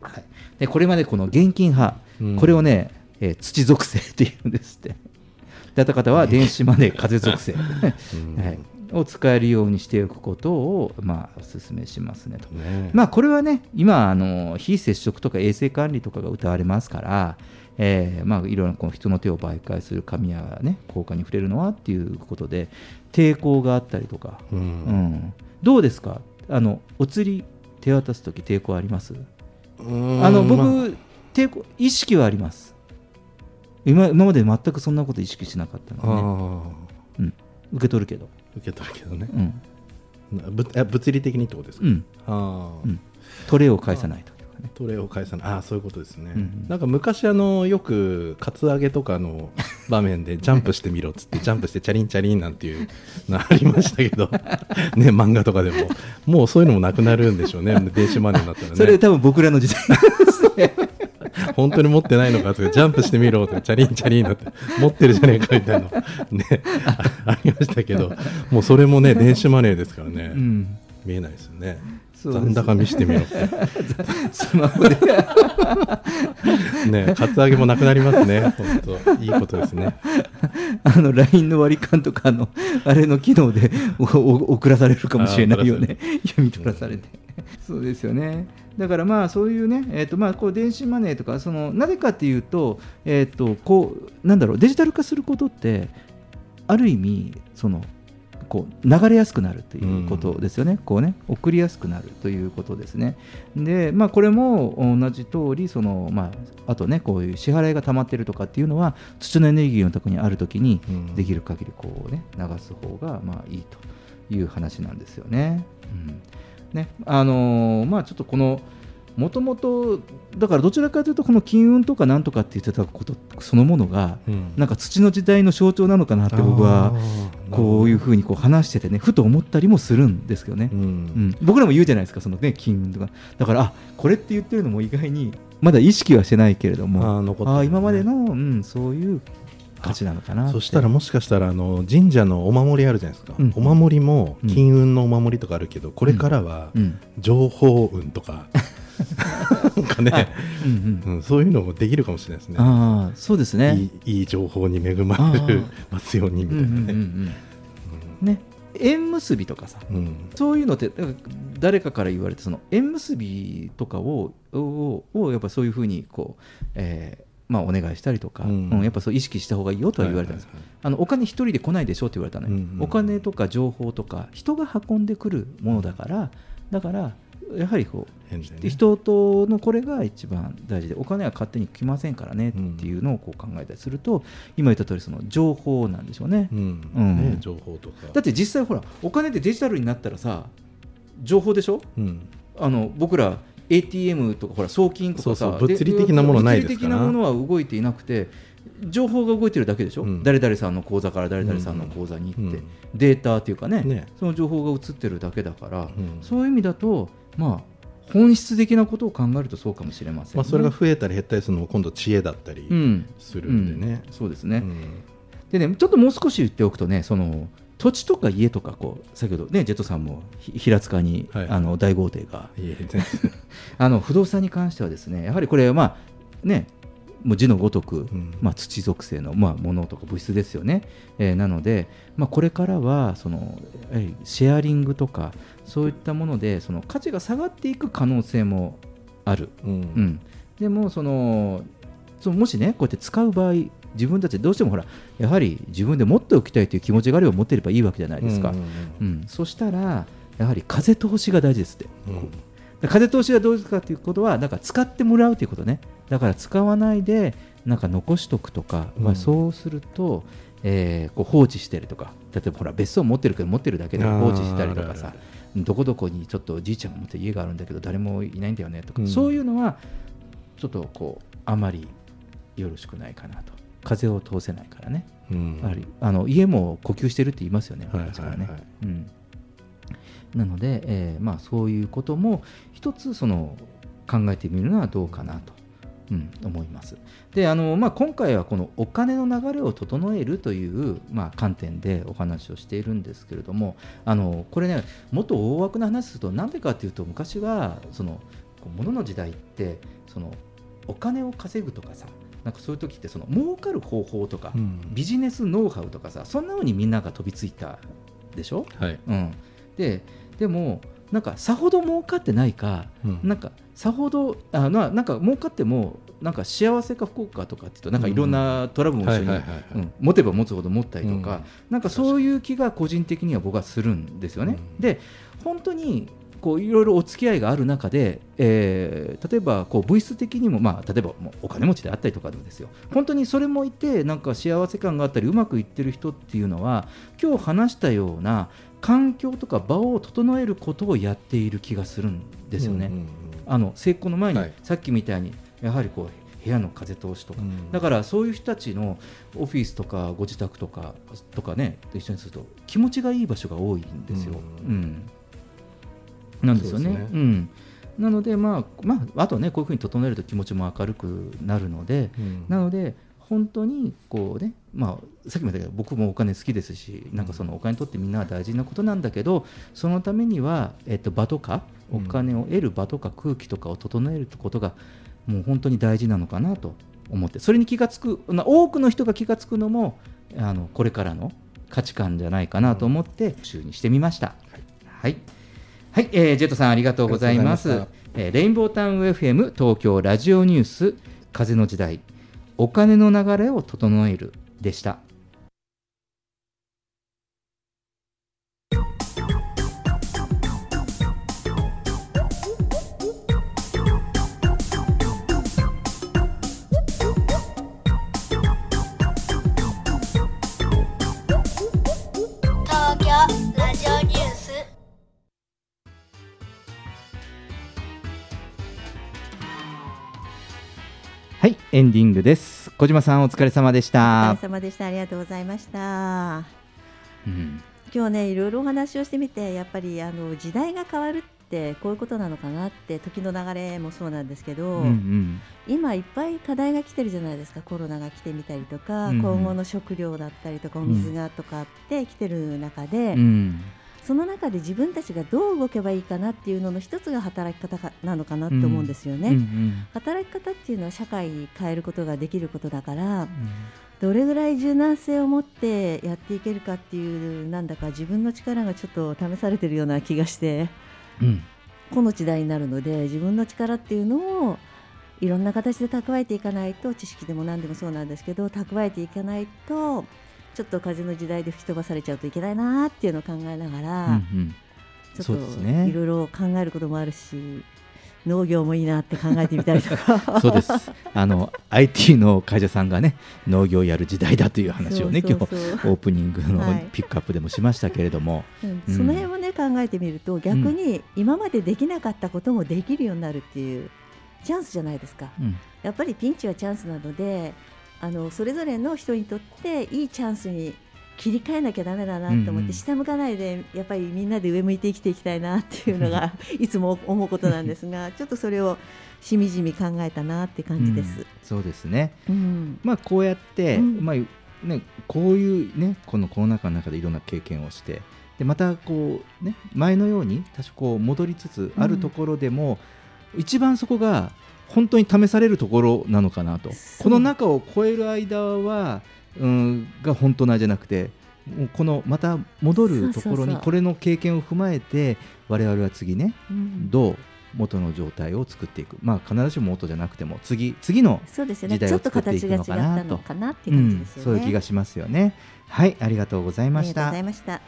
Speaker 1: はい、でこれまでこの現金派、
Speaker 7: うん。
Speaker 1: これをね、えー土属性っていうんですって。だった方は電子マネー風属性、はい、を使えるようにしておくことを、まあ、お勧めしますねと。
Speaker 7: ね
Speaker 1: まあ、これはね、今あの、非接触とか衛生管理とかが謳われますから、えーまあ、いろんなこう人の手を媒介する紙や、ね、効果に触れるのはっていうことで、抵抗があったりとか、
Speaker 7: うん。
Speaker 1: うん。どうですか？あの、お釣り手渡すとき抵抗あります？
Speaker 7: ん
Speaker 1: あの僕、
Speaker 7: まあ。
Speaker 1: 抵抗意識はあります。今今まで全くそんなこと意識しなかったので、ね。うん、受け取るけど
Speaker 7: 受け取るけどね、
Speaker 1: うん。
Speaker 7: 物理的にってことですか、
Speaker 1: うん。
Speaker 7: ああ、
Speaker 1: うん。トレイを返さないと
Speaker 7: トレイを返さない。ああそういうことですね、
Speaker 1: うん。
Speaker 7: なんか昔あのよくカツアゲとかの 場面でジャンプしてみろっつってジャンプしてチャリンチャリンなんていうのありましたけど。ね漫画とかでも。もうそういうのもなくなるんでしょうね。電子マネーになったらね。
Speaker 1: それ多分僕らの時代ですね
Speaker 7: 本当に持ってないのかとかジャンプしてみろとかチャリンチャリンなって持ってるじゃねえかみたいなねあありましたけどもうそれもね電子マネーですからね、
Speaker 1: うん。
Speaker 7: 見えないですよね残高見してみろって。
Speaker 1: スマホで。
Speaker 7: ねカツアゲもなくなりますね。本当いいことですね。
Speaker 1: あの LINE の割り勘とかあのあれの機能でおお送らされるかもしれないよね。読み取らされて、そうですよね。だからまあそういうね、えーとまあ、こう電子マネーとかそのなぜかっていうと,、えー、とこうなんだろうデジタル化することってある意味そのこう流れやすくなるということですよね、こうね送りやすくなるということですね。で、まあ、これも同じ通りそのまああとねこういう支払いが溜まってるとかっていうのは土のエネルギーのところにあるときに
Speaker 7: うん
Speaker 1: できる限りこうね流す方がまあいいという話なんですよね。うんねあのーまあちょっとこのもともとだからどちらかというとこの金運とかなんとかって言ってたことそのものが、
Speaker 7: うん。
Speaker 1: なんか土の時代の象徴なのかなって僕はこういうふうにこう話しててねふと思ったりもするんですけどね、うん。僕らも言うじゃないですかそのね金運とか。だからあこれって言ってるのも意外にまだ意識はしてないけれども
Speaker 7: あね。
Speaker 1: あー今までの、うん、そういう価値なのかな
Speaker 7: そしたらもしかしたらあの神社のお守りあるじゃないですか、
Speaker 1: うん。
Speaker 7: お守りも金運のお守りとかあるけど、これからは
Speaker 1: うん。
Speaker 7: 情報運とか、なんかね、
Speaker 1: うんうん。
Speaker 7: うんそういうのもできるかもしれないですね。
Speaker 1: ああそうですね。
Speaker 7: いいいい情報に恵まれますようにみたいなね。
Speaker 1: うんうんうんうん。ね縁結びとかさ、
Speaker 7: うん。
Speaker 1: そういうのって誰かから言われてその縁結びとかをををやっぱそういうふうにこう、えーまあ、お願いしたりとか、
Speaker 7: うん。
Speaker 1: うんやっぱそう意識した方がいいよとは言われたんです、あのお金一人で来ないでしょって言われたのよ、
Speaker 7: うんうん。
Speaker 1: お金とか情報とか人が運んでくるものだからだからやはりこう
Speaker 7: ね。
Speaker 1: 人とのこれが一番大事でお金は勝手に来ませんからねっていうのをこう考えたりすると、今言った通りその情報なんでしょうね。
Speaker 7: うん。
Speaker 1: うん。
Speaker 7: ね情報とか。
Speaker 1: だって実際ほらお金ってデジタルになったらさ情報でしょ？
Speaker 7: うん。
Speaker 1: あの僕ら ATM とかほら送金とかさ
Speaker 7: そうそう物理的なものないですから。
Speaker 1: 物理的なものは動いていなくて情報が動いてるだけでしょ、誰々さんの口座から誰々さんの口座に行って、
Speaker 7: うん。
Speaker 1: データっていうかね
Speaker 7: ね。
Speaker 1: その情報が映ってるだけだから、
Speaker 7: うん。
Speaker 1: そういう意味だとまあ本質的なことを考えるとそうかもしれません、ね。
Speaker 7: まあ、それが増えたり減ったりするのも今度知恵だったり
Speaker 1: うん。
Speaker 7: するんでね。
Speaker 1: うん。そうですね、
Speaker 7: うん。
Speaker 1: でねちょっともう少し言っておくとねその土地とか家とかこう先ほどねジェットさんもひ平塚に、
Speaker 7: はい。
Speaker 1: あの大豪邸が。あの不動産に関してはですねやはりこれはまあねもう字のごとく、まあ、土属性の、まあ、ものとか物質ですよね、えーなので、まあ、これからはそのシェアリングとかそういったものでその価値が下がっていく可能性もある、うん。でもそのそのもしねこうやって使う場合自分たちどうしてもほらやはり自分で持っておきたいという気持ちがあれば持っていればいいわけじゃないですか、
Speaker 7: うんうん
Speaker 1: うん。そしたらやはり風通しが大事ですって、で風通しがどうですかということはだから使ってもらうということねだから使わないでなんか残しとくとか、まあ、そうすると、えーこう放置してるとか例えばほら別荘持ってるけど持ってるだけで放置したりとかさど。こどこにちょっとおじいちゃんが持ってる家があるんだけど誰もいないんだよねとか、
Speaker 7: うん。
Speaker 1: そういうのはちょっとこうあまりよろしくないかなと。風を通せないからね、
Speaker 7: うん。
Speaker 1: やはりあの家も呼吸してるって言いますよね、
Speaker 7: はい
Speaker 1: 昔からね。
Speaker 7: はいはい
Speaker 1: うん。なので、えーまあ、そういうことも一つその考えてみるのはどうかなと、うん、思います。であの、まあ、今回はこのお金の流れを整えるという、まあ、観点でお話をしているんですけれどもあのこれねもっと大枠の話するとなんでかというと昔はその物の時代ってそのお金を稼ぐとかさなんかそういう時ってその儲かる方法とか、
Speaker 7: うん。
Speaker 1: ビジネスノウハウとかさそんなのにみんなが飛びついたでしょ、
Speaker 7: はい。
Speaker 1: うん、ででもなんかさほど儲かってないか、
Speaker 7: うん。
Speaker 1: なんかさほどあななんか儲かってもなんか幸せか不幸かとかっていうとなんかいろんなトラブルも一緒に持てば持つほど持ったりとか、
Speaker 7: うん。
Speaker 1: なんかそういう気が個人的には僕はするんですよね。で本当にこういろいろお付き合いがある中で、えー例えばこう物質的にも、まあ、例えばもうお金持ちであったりとかでもですよ。本当にそれもいてなんか幸せ感があったりうまくいってる人っていうのは今日話したような環境とか場を整えることをやっている気がするんですよね。
Speaker 7: うんうんうん。
Speaker 1: あの成功の前に、
Speaker 7: はい。
Speaker 1: さっきみたいにやはりこう部屋の風通しとか、
Speaker 7: うん。
Speaker 1: だからそういう人たちのオフィスとかご自宅とかとかねと一緒にすると気持ちがいい場所が多いんですよ。うんなんですよね。
Speaker 7: そうね。
Speaker 1: うん。なので、まあまあ、あとねこういうふうに整えると気持ちも明るくなるので、
Speaker 7: うん。
Speaker 1: なので本当にこうね、まあ、さっきも言ったけど僕もお金好きですしなんかそのお金にとってみんなは大事なことなんだけどそのためには、えっと、場とかお金を得る場とか空気とかを整えることがもう本当に大事なのかなと思ってそれに気がつくな多くの人が気がつくのもあのこれからの価値観じゃないかなと思って特集にしてみました。はい、はいえージェットさんありがとうございます。えーレインボータウン FM 東京ラジオニュース風の時代お金の流れを整えるでした。エンディングです。小島さんお疲れ様でし
Speaker 2: お
Speaker 1: た
Speaker 2: 疲れ様でした。ありがとうございました。
Speaker 1: うん。
Speaker 2: 今日ねいろいろお話をしてみてやっぱりあの時代が変わるってこういうことなのかなって時の流れもそうなんですけど、
Speaker 1: うんうん。
Speaker 2: 今いっぱい課題が来てるじゃないですか。コロナが来てみたりとか、
Speaker 1: うんうん。
Speaker 2: 今後の食料だったりとかお水がとかって来てる中で、
Speaker 1: うん
Speaker 2: その中で自分たちがどう動けばいいかなっていうのの一つが働き方かなのかなって思うんですよね。
Speaker 1: うんうん。
Speaker 2: 働き方っていうのは社会に変えることができることだから、どれぐらい柔軟性を持ってやっていけるかっていうなんだか自分の力がちょっと試されてるような気がして
Speaker 1: うん。
Speaker 2: この時代になるので自分の力っていうのをいろんな形で蓄えていかないと知識でも何でもそうなんですけど蓄えていかないとちょっと風の時代で吹き飛ばされちゃうといけないなっていうのを考えながら、
Speaker 1: うんうん。
Speaker 2: ちょっといろいろ考えることもあるし農業もいいなって考えてみたりとか。
Speaker 1: そうです。あの IT の会社さんがね農業をやる時代だという話をね今日オープニングの
Speaker 2: はい。
Speaker 1: ピックアップでもしましたけれども、
Speaker 2: うん。
Speaker 1: うん。
Speaker 2: その辺をね考えてみると逆に今までできなかったこともできるようになるっていうチャンスじゃないですか。
Speaker 1: うん。
Speaker 2: やっぱりピンチはチャンスなのであのそれぞれの人にとっていいチャンスに切り替えなきゃだめだなと思って、
Speaker 1: うんうん
Speaker 2: 下向かないでやっぱりみんなで上向いて生きていきたいなっていうのが いつも思うことなんですが ちょっとそれをしみじみ考えたなって感じです。
Speaker 1: うんそうですね。
Speaker 2: うん
Speaker 1: まあこうやって、
Speaker 2: うん
Speaker 1: まあねこういうねこのコロナ禍の中でいろんな経験をしてでまたこうね前のように多少こう戻りつつあるところでも、一番そこが本当に試されるところなのかなと。この中を超える間は、うん、が本当なんじゃなくてこのまた戻るところにこれの経験を踏まえて我々は次ね、
Speaker 2: うん。
Speaker 1: どう元の状態を作っていく。まあ必ずしも元じゃなくても次次の時代を作っていくのかなと。そういう気がしますよね。はいありがとうございまし
Speaker 2: ありがとう
Speaker 1: た
Speaker 2: ございました。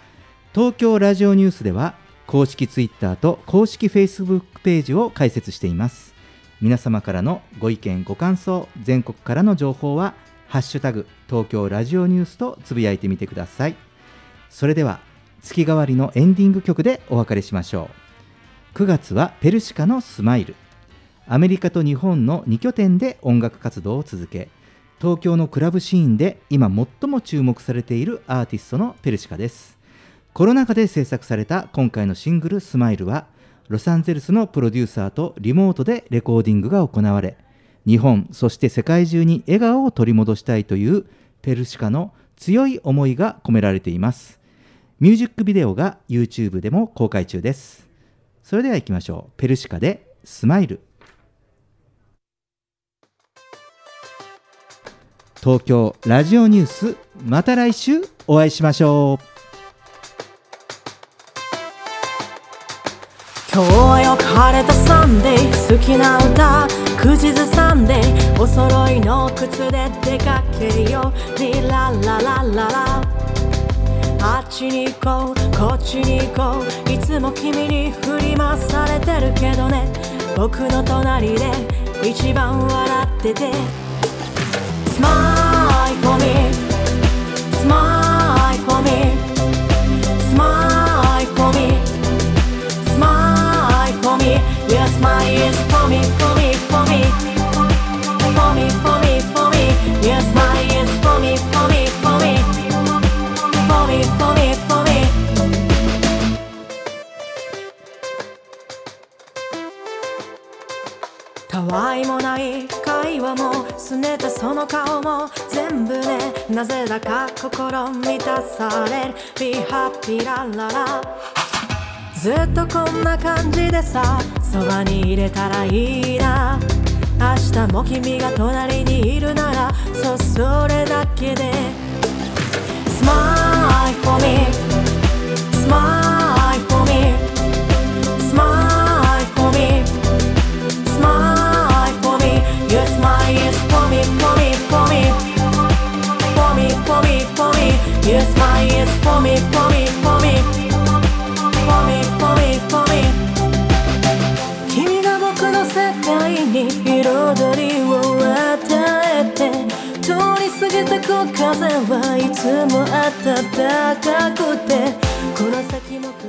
Speaker 1: 東京ラジオニュースでは公式ツイッターと公式フェイスブックページを開設しています皆様からのご意見ご感想全国からの情報はハッシュタグ東京ラジオニュースとつぶやいてみてください。それでは月替わりのエンディング曲でお別れしましょう。9月はペルシカのスマイル。アメリカと日本の2拠点で音楽活動を続け東京のクラブシーンで今最も注目されているアーティストのペルシカです。コロナ禍で制作された今回のシングル「スマイルはロサンゼルスのプロデューサーとリモートでレコーディングが行われ日本そして世界中に笑顔を取り戻したいというペルシカの強い思いが込められています。ミュージックビデオが YouTube でも公開中です。それでは行きましょう。ペルシカで「スマイル」東京ラジオニュースまた来週お会いしましょう。
Speaker 8: 今日はよく晴れたサンデー好きな歌口ずさんでお揃いの靴で出かけるよ。うリラララララあっちに行こうこっちに行こう。いつも君に振り回されてるけどね。僕の隣で一番笑ってて。Smile for me Smile for me for me Your smile is for me, for me, for me For me, for me, for me Your smile is for me, for me, for me For me, for me, for me たわいもない会話も拗ねたその顔も全部ねなぜだか心満たされる Be happy ラララずっとこんな感じでさそばに入れたらいいな明日も君が隣にいるならそうそれだけで Smile for me Smile for me Smile for me Smile for me Your smile is for me, for me, for me For me, for me, for me Your smile is for me, for me, for me 君が僕の世界に彩りを与えて通り過ぎてく風はいつも暖かくてこの先も